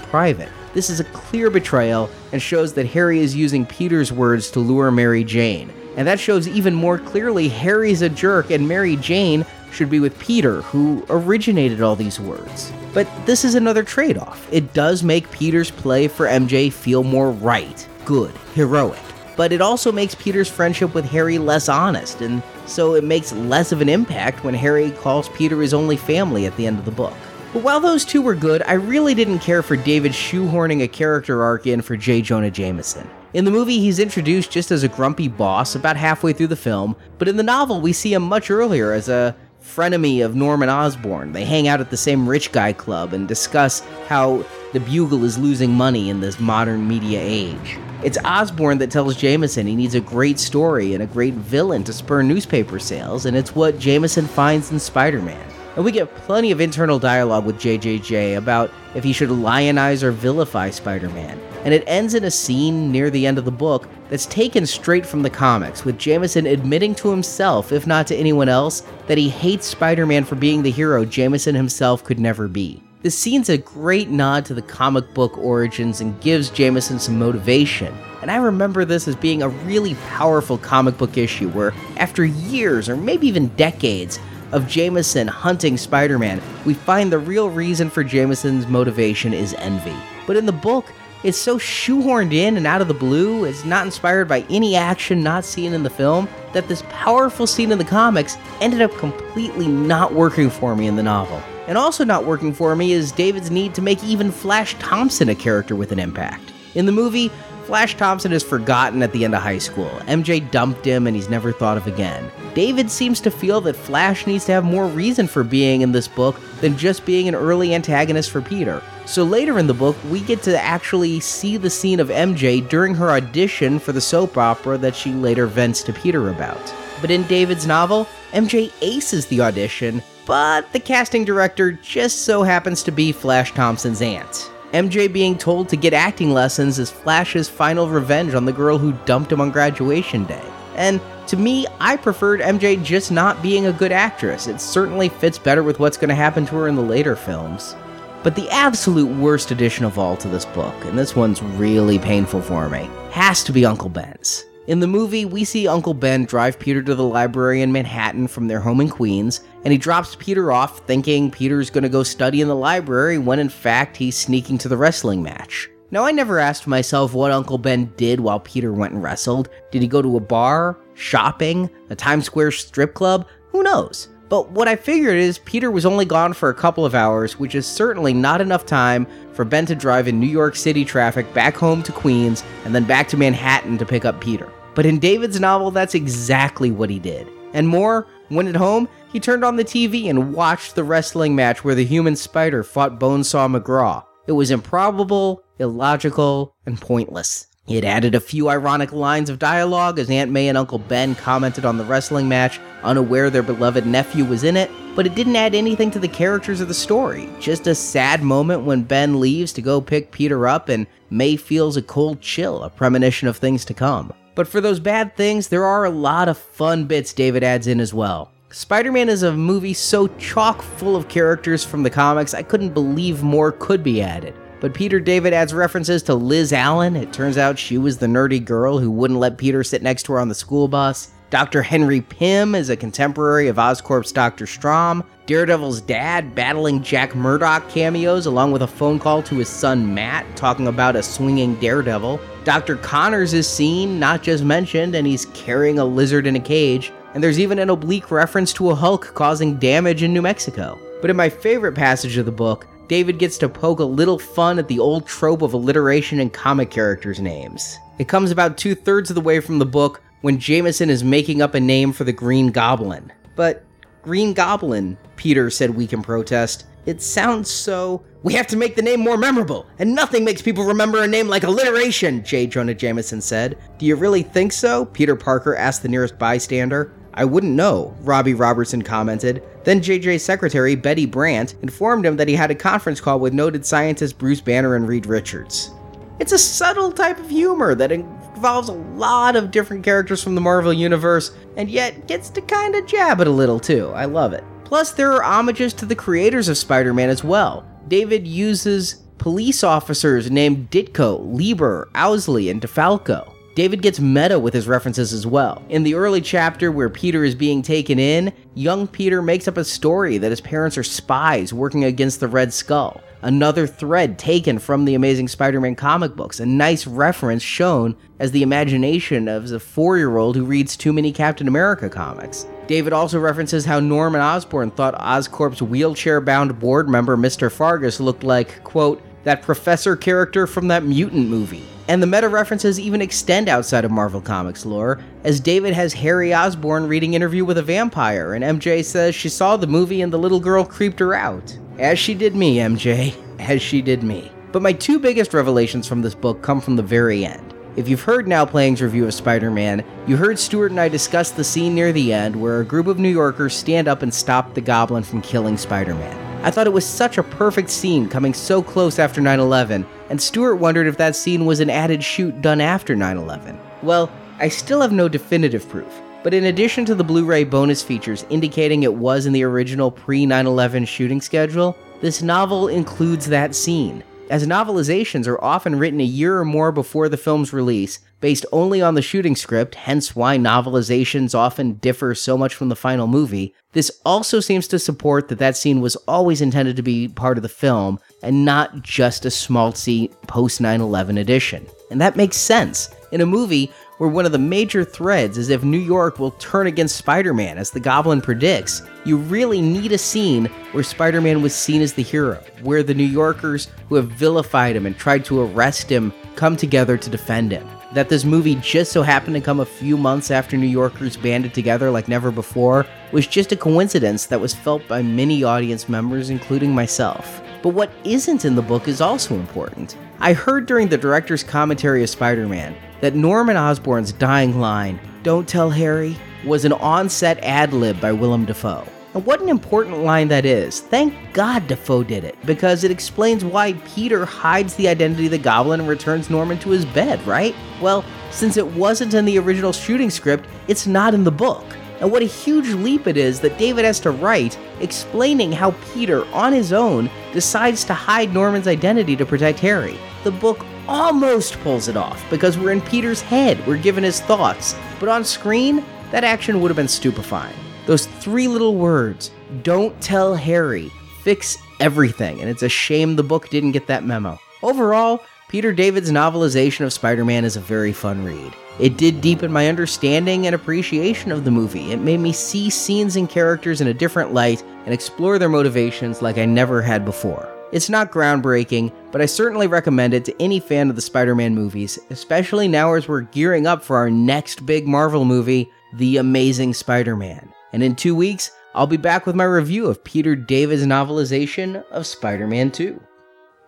private. This is a clear betrayal and shows that Harry is using Peter's words to lure Mary Jane. And that shows even more clearly Harry's a jerk and Mary Jane should be with Peter, who originated all these words. But this is another trade off. It does make Peter's play for MJ feel more right, good, heroic. But it also makes Peter's friendship with Harry less honest, and so it makes less of an impact when Harry calls Peter his only family at the end of the book. But while those two were good, I really didn't care for David shoehorning a character arc in for J. Jonah Jameson. In the movie, he's introduced just as a grumpy boss about halfway through the film, but in the novel, we see him much earlier as a frenemy of Norman Osborn. They hang out at the same rich guy club and discuss how the Bugle is losing money in this modern media age. It's Osborn that tells Jameson he needs a great story and a great villain to spur newspaper sales, and it's what Jameson finds in Spider Man. And we get plenty of internal dialogue with JJJ about if he should lionize or vilify Spider Man. And it ends in a scene near the end of the book that's taken straight from the comics, with Jameson admitting to himself, if not to anyone else, that he hates Spider Man for being the hero Jameson himself could never be. This scene's a great nod to the comic book origins and gives Jameson some motivation. And I remember this as being a really powerful comic book issue where, after years or maybe even decades of Jameson hunting Spider Man, we find the real reason for Jameson's motivation is envy. But in the book, it's so shoehorned in and out of the blue, it's not inspired by any action not seen in the film, that this powerful scene in the comics ended up completely not working for me in the novel. And also not working for me is David's need to make even Flash Thompson a character with an impact. In the movie, Flash Thompson is forgotten at the end of high school. MJ dumped him and he's never thought of again. David seems to feel that Flash needs to have more reason for being in this book than just being an early antagonist for Peter. So later in the book, we get to actually see the scene of MJ during her audition for the soap opera that she later vents to Peter about. But in David's novel, MJ aces the audition, but the casting director just so happens to be Flash Thompson's aunt. MJ being told to get acting lessons is Flash's final revenge on the girl who dumped him on graduation day. And to me, I preferred MJ just not being a good actress. It certainly fits better with what's going to happen to her in the later films. But the absolute worst addition of all to this book, and this one's really painful for me, has to be Uncle Ben's. In the movie, we see Uncle Ben drive Peter to the library in Manhattan from their home in Queens, and he drops Peter off thinking Peter's gonna go study in the library when in fact he's sneaking to the wrestling match. Now, I never asked myself what Uncle Ben did while Peter went and wrestled. Did he go to a bar, shopping, a Times Square strip club? Who knows? But what I figured is Peter was only gone for a couple of hours, which is certainly not enough time for Ben to drive in New York City traffic back home to Queens and then back to Manhattan to pick up Peter. But in David's novel, that's exactly what he did. And more, when at home, he turned on the TV and watched the wrestling match where the human spider fought Bonesaw McGraw. It was improbable, illogical, and pointless. It added a few ironic lines of dialogue as Aunt May and Uncle Ben commented on the wrestling match, unaware their beloved nephew was in it, but it didn't add anything to the characters of the story. Just a sad moment when Ben leaves to go pick Peter up and May feels a cold chill, a premonition of things to come. But for those bad things, there are a lot of fun bits David adds in as well. Spider Man is a movie so chock full of characters from the comics, I couldn't believe more could be added. But Peter David adds references to Liz Allan. It turns out she was the nerdy girl who wouldn't let Peter sit next to her on the school bus. Dr. Henry Pym is a contemporary of Oscorp's Dr. Stromm. Daredevil's dad battling Jack Murdock cameos, along with a phone call to his son Matt talking about a swinging daredevil. Dr. Connors is seen, not just mentioned, and he's carrying a lizard in a cage. And there's even an oblique reference to a Hulk causing damage in New Mexico. But in my favorite passage of the book, David gets to poke a little fun at the old trope of alliteration in comic characters' names. It comes about two thirds of the way from the book when Jameson is making up a name for the Green Goblin. But Green Goblin, Peter said we can protest. It sounds so. We have to make the name more memorable, and nothing makes people remember a name like alliteration, J. Jonah Jameson said. Do you really think so? Peter Parker asked the nearest bystander. I wouldn't know, Robbie Robertson commented. Then JJ's secretary, Betty Brant, informed him that he had a conference call with noted scientists Bruce Banner and Reed Richards. It's a subtle type of humor that involves a lot of different characters from the Marvel Universe, and yet gets to kinda jab it a little too. I love it. Plus, there are homages to the creators of Spider Man as well. David uses police officers named Ditko, Lieber, Owsley, and DeFalco. David gets meta with his references as well. In the early chapter where Peter is being taken in, young Peter makes up a story that his parents are spies working against the Red Skull. Another thread taken from the Amazing Spider Man comic books, a nice reference shown as the imagination of the four year old who reads too many Captain America comics. David also references how Norman Osborn thought Oscorp's wheelchair bound board member Mr. Fargus looked like, quote, that professor character from that mutant movie. And the meta references even extend outside of Marvel Comics lore, as David has Harry Osborn reading Interview with a Vampire, and MJ says she saw the movie and the little girl creeped her out. As she did me, MJ. As she did me. But my two biggest revelations from this book come from the very end. If you've heard Now Playing's review of Spider Man, you heard Stuart and I discuss the scene near the end where a group of New Yorkers stand up and stop the goblin from killing Spider Man. I thought it was such a perfect scene coming so close after 9 11, and Stuart wondered if that scene was an added shoot done after 9 11. Well, I still have no definitive proof, but in addition to the Blu ray bonus features indicating it was in the original pre 9 11 shooting schedule, this novel includes that scene. As novelizations are often written a year or more before the film's release, based only on the shooting script, hence why novelizations often differ so much from the final movie, this also seems to support that that scene was always intended to be part of the film and not just a schmaltzy post 9 11 edition. And that makes sense. In a movie where one of the major threads is if New York will turn against Spider Man, as the Goblin predicts, you really need a scene where Spider Man was seen as the hero, where the New Yorkers who have vilified him and tried to arrest him come together to defend him. That this movie just so happened to come a few months after New Yorkers banded together like never before was just a coincidence that was felt by many audience members, including myself. But what isn't in the book is also important. I heard during the director's commentary of Spider Man that Norman Osborn's dying line, Don't tell Harry, was an on set ad lib by Willem Dafoe. And what an important line that is. Thank God Dafoe did it, because it explains why Peter hides the identity of the goblin and returns Norman to his bed, right? Well, since it wasn't in the original shooting script, it's not in the book. And what a huge leap it is that David has to write explaining how Peter, on his own, decides to hide Norman's identity to protect Harry. The book almost pulls it off because we're in Peter's head, we're given his thoughts. But on screen, that action would have been stupefying. Those three little words, don't tell Harry, fix everything, and it's a shame the book didn't get that memo. Overall, Peter David's novelization of Spider Man is a very fun read. It did deepen my understanding and appreciation of the movie. It made me see scenes and characters in a different light and explore their motivations like I never had before. It's not groundbreaking, but I certainly recommend it to any fan of the Spider Man movies, especially now as we're gearing up for our next big Marvel movie, The Amazing Spider Man. And in two weeks, I'll be back with my review of Peter David's novelization of Spider Man 2.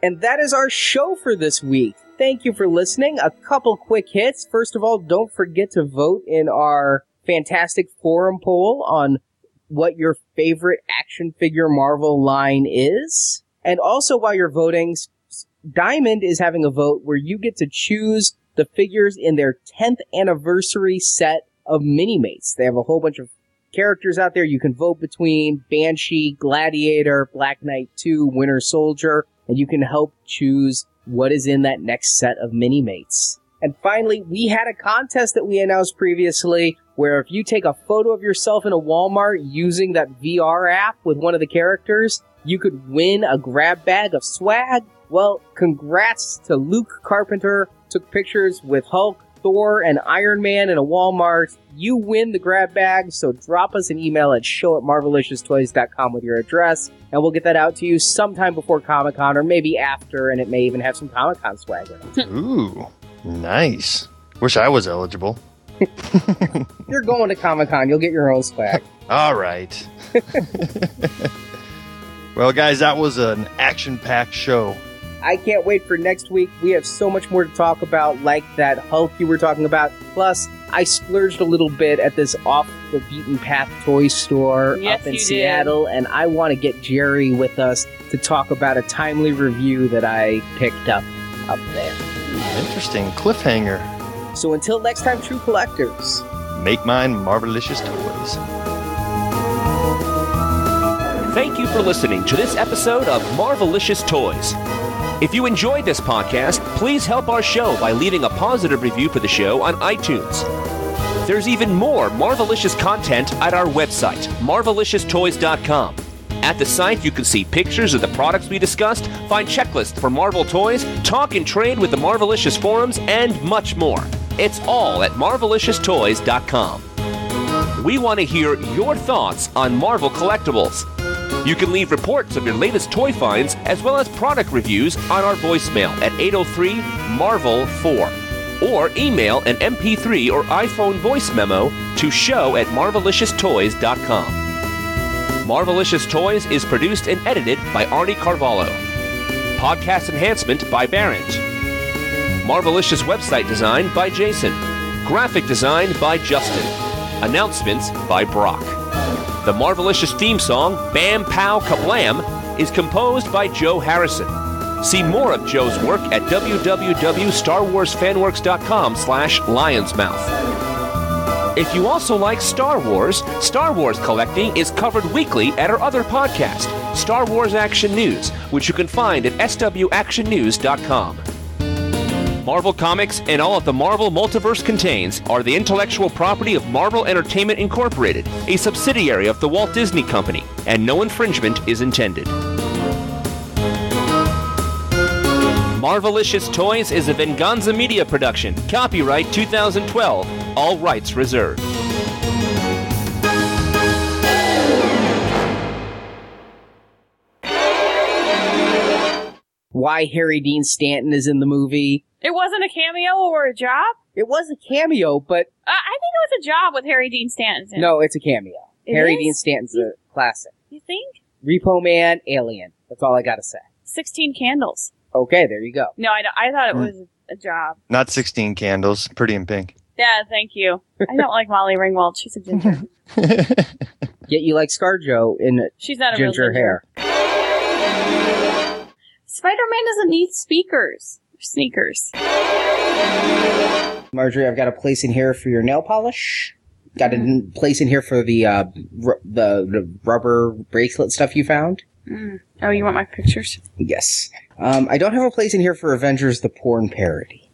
And that is our show for this week. Thank you for listening. A couple quick hits. First of all, don't forget to vote in our fantastic forum poll on what your favorite action figure Marvel line is. And also, while you're voting, Diamond is having a vote where you get to choose the figures in their 10th anniversary set of Minimates. They have a whole bunch of characters out there. You can vote between Banshee, Gladiator, Black Knight 2, Winter Soldier, and you can help choose what is in that next set of Minimates. And finally, we had a contest that we announced previously where if you take a photo of yourself in a Walmart using that VR app with one of the characters, you could win a grab bag of swag. Well, congrats to Luke Carpenter. Took pictures with Hulk, Thor, and Iron Man in a Walmart. You win the grab bag, so drop us an email at show at marvelicioustoys.com with your address, and we'll get that out to you sometime before Comic Con or maybe after, and it may even have some Comic Con swag in it. Ooh, nice. Wish I was eligible. You're going to Comic Con, you'll get your own swag. All right. well, guys, that was an action packed show. I can't wait for next week. We have so much more to talk about, like that Hulk you were talking about. Plus, I splurged a little bit at this off the beaten path toy store Yes, up in you did. Seattle, and I want to get Jerry with us to talk about a timely review that I picked up up there. Interesting cliffhanger. So until next time, true collectors. Make mine Marvelicious Toys. Thank you for listening to this episode of Marvelicious Toys. If you enjoyed this podcast, please help our show by leaving a positive review for the show on iTunes. There's even more Marvelicious content at our website, marvelicioustoys.com. At the site, you can see pictures of the products we discussed, find checklists for Marvel toys, talk and trade with the Marvelicious forums, and much more. It's all at marvelicioustoys.com. We want to hear your thoughts on Marvel collectibles. You can leave reports of your latest toy finds as well as product reviews on our voicemail at 803 Marvel 4 or email an MP3 or iPhone voice memo to show at marvelicioustoys.com. Marvelicious Toys is produced and edited by Arnie Carvalho. Podcast enhancement by Barrett. Marvelicious website design by Jason. Graphic design by Justin. Announcements by Brock. The Marvelicious theme song, Bam Pow Kablam, is composed by Joe Harrison. See more of Joe's work at www.starwarsfanworks.com slash lionsmouth. If you also like Star Wars, Star Wars collecting is covered weekly at our other podcast, Star Wars Action News, which you can find at swactionnews.com. Marvel Comics and all that the Marvel Multiverse contains are the intellectual property of Marvel Entertainment Incorporated, a subsidiary of the Walt Disney Company, and no infringement is intended. Marvelicious Toys is a Venganza Media production. Copyright 2012. All rights reserved. Why Harry Dean Stanton is in the movie. It wasn't a cameo or a job? It was a cameo, but Uh, I think it was a job with Harry Dean Stanton. in no, it's a cameo. It Harry is? Dean Stanton's a classic. You think? Repo Man, Alien. That's all I gotta say. 16 candles. Okay, there you go. No, I, I thought it Hmm. was a job. Not 16 candles. Pretty in pink. Yeah, thank you. I don't like Molly Ringwald. She's a ginger. Yet you like ScarJo in She's not a real ginger ginger. hair. Spider-Man doesn't need speakers. Or sneakers. Marjorie, I've got a place in here for your nail polish. Got a n- place in here for the uh, r- the, the rubber bracelet stuff you found. Mm. Oh, you want my pictures? Yes. Um, I don't have a place in here for Avengers: The Porn Parody.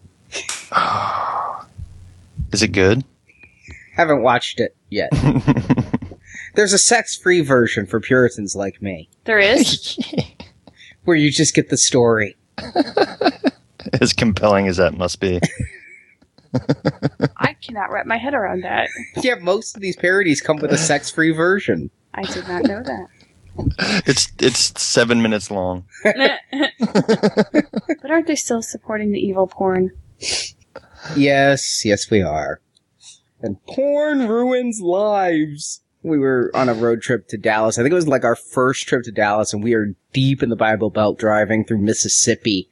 Is it good? Haven't watched it yet. There's a sex-free version for Puritans like me, There is. where you just get the story. as compelling as that must be. I cannot wrap my head around that. Yeah, most of these parodies come with a sex-free version. I did not know that. It's it's seven minutes long. but aren't they still supporting the evil porn? Yes, yes, we are. And porn ruins lives. We were on a road trip to Dallas. I think it was like our first trip to Dallas, and we are deep in the Bible Belt driving through Mississippi.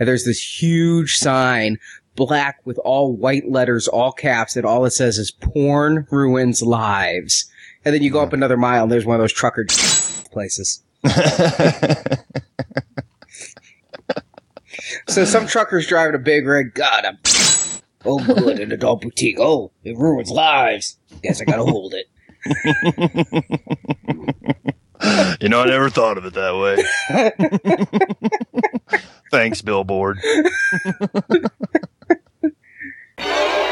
And there's this huge sign, black with all white letters, all caps, and all it says is porn ruins lives. And then you go up another mile, and there's one of those trucker places. So some truckers driving a big rig, got him. Oh, good, an adult boutique. Oh, it ruins lives. Guess I gotta hold it you know, I never thought of it that way. Thanks, Billboard.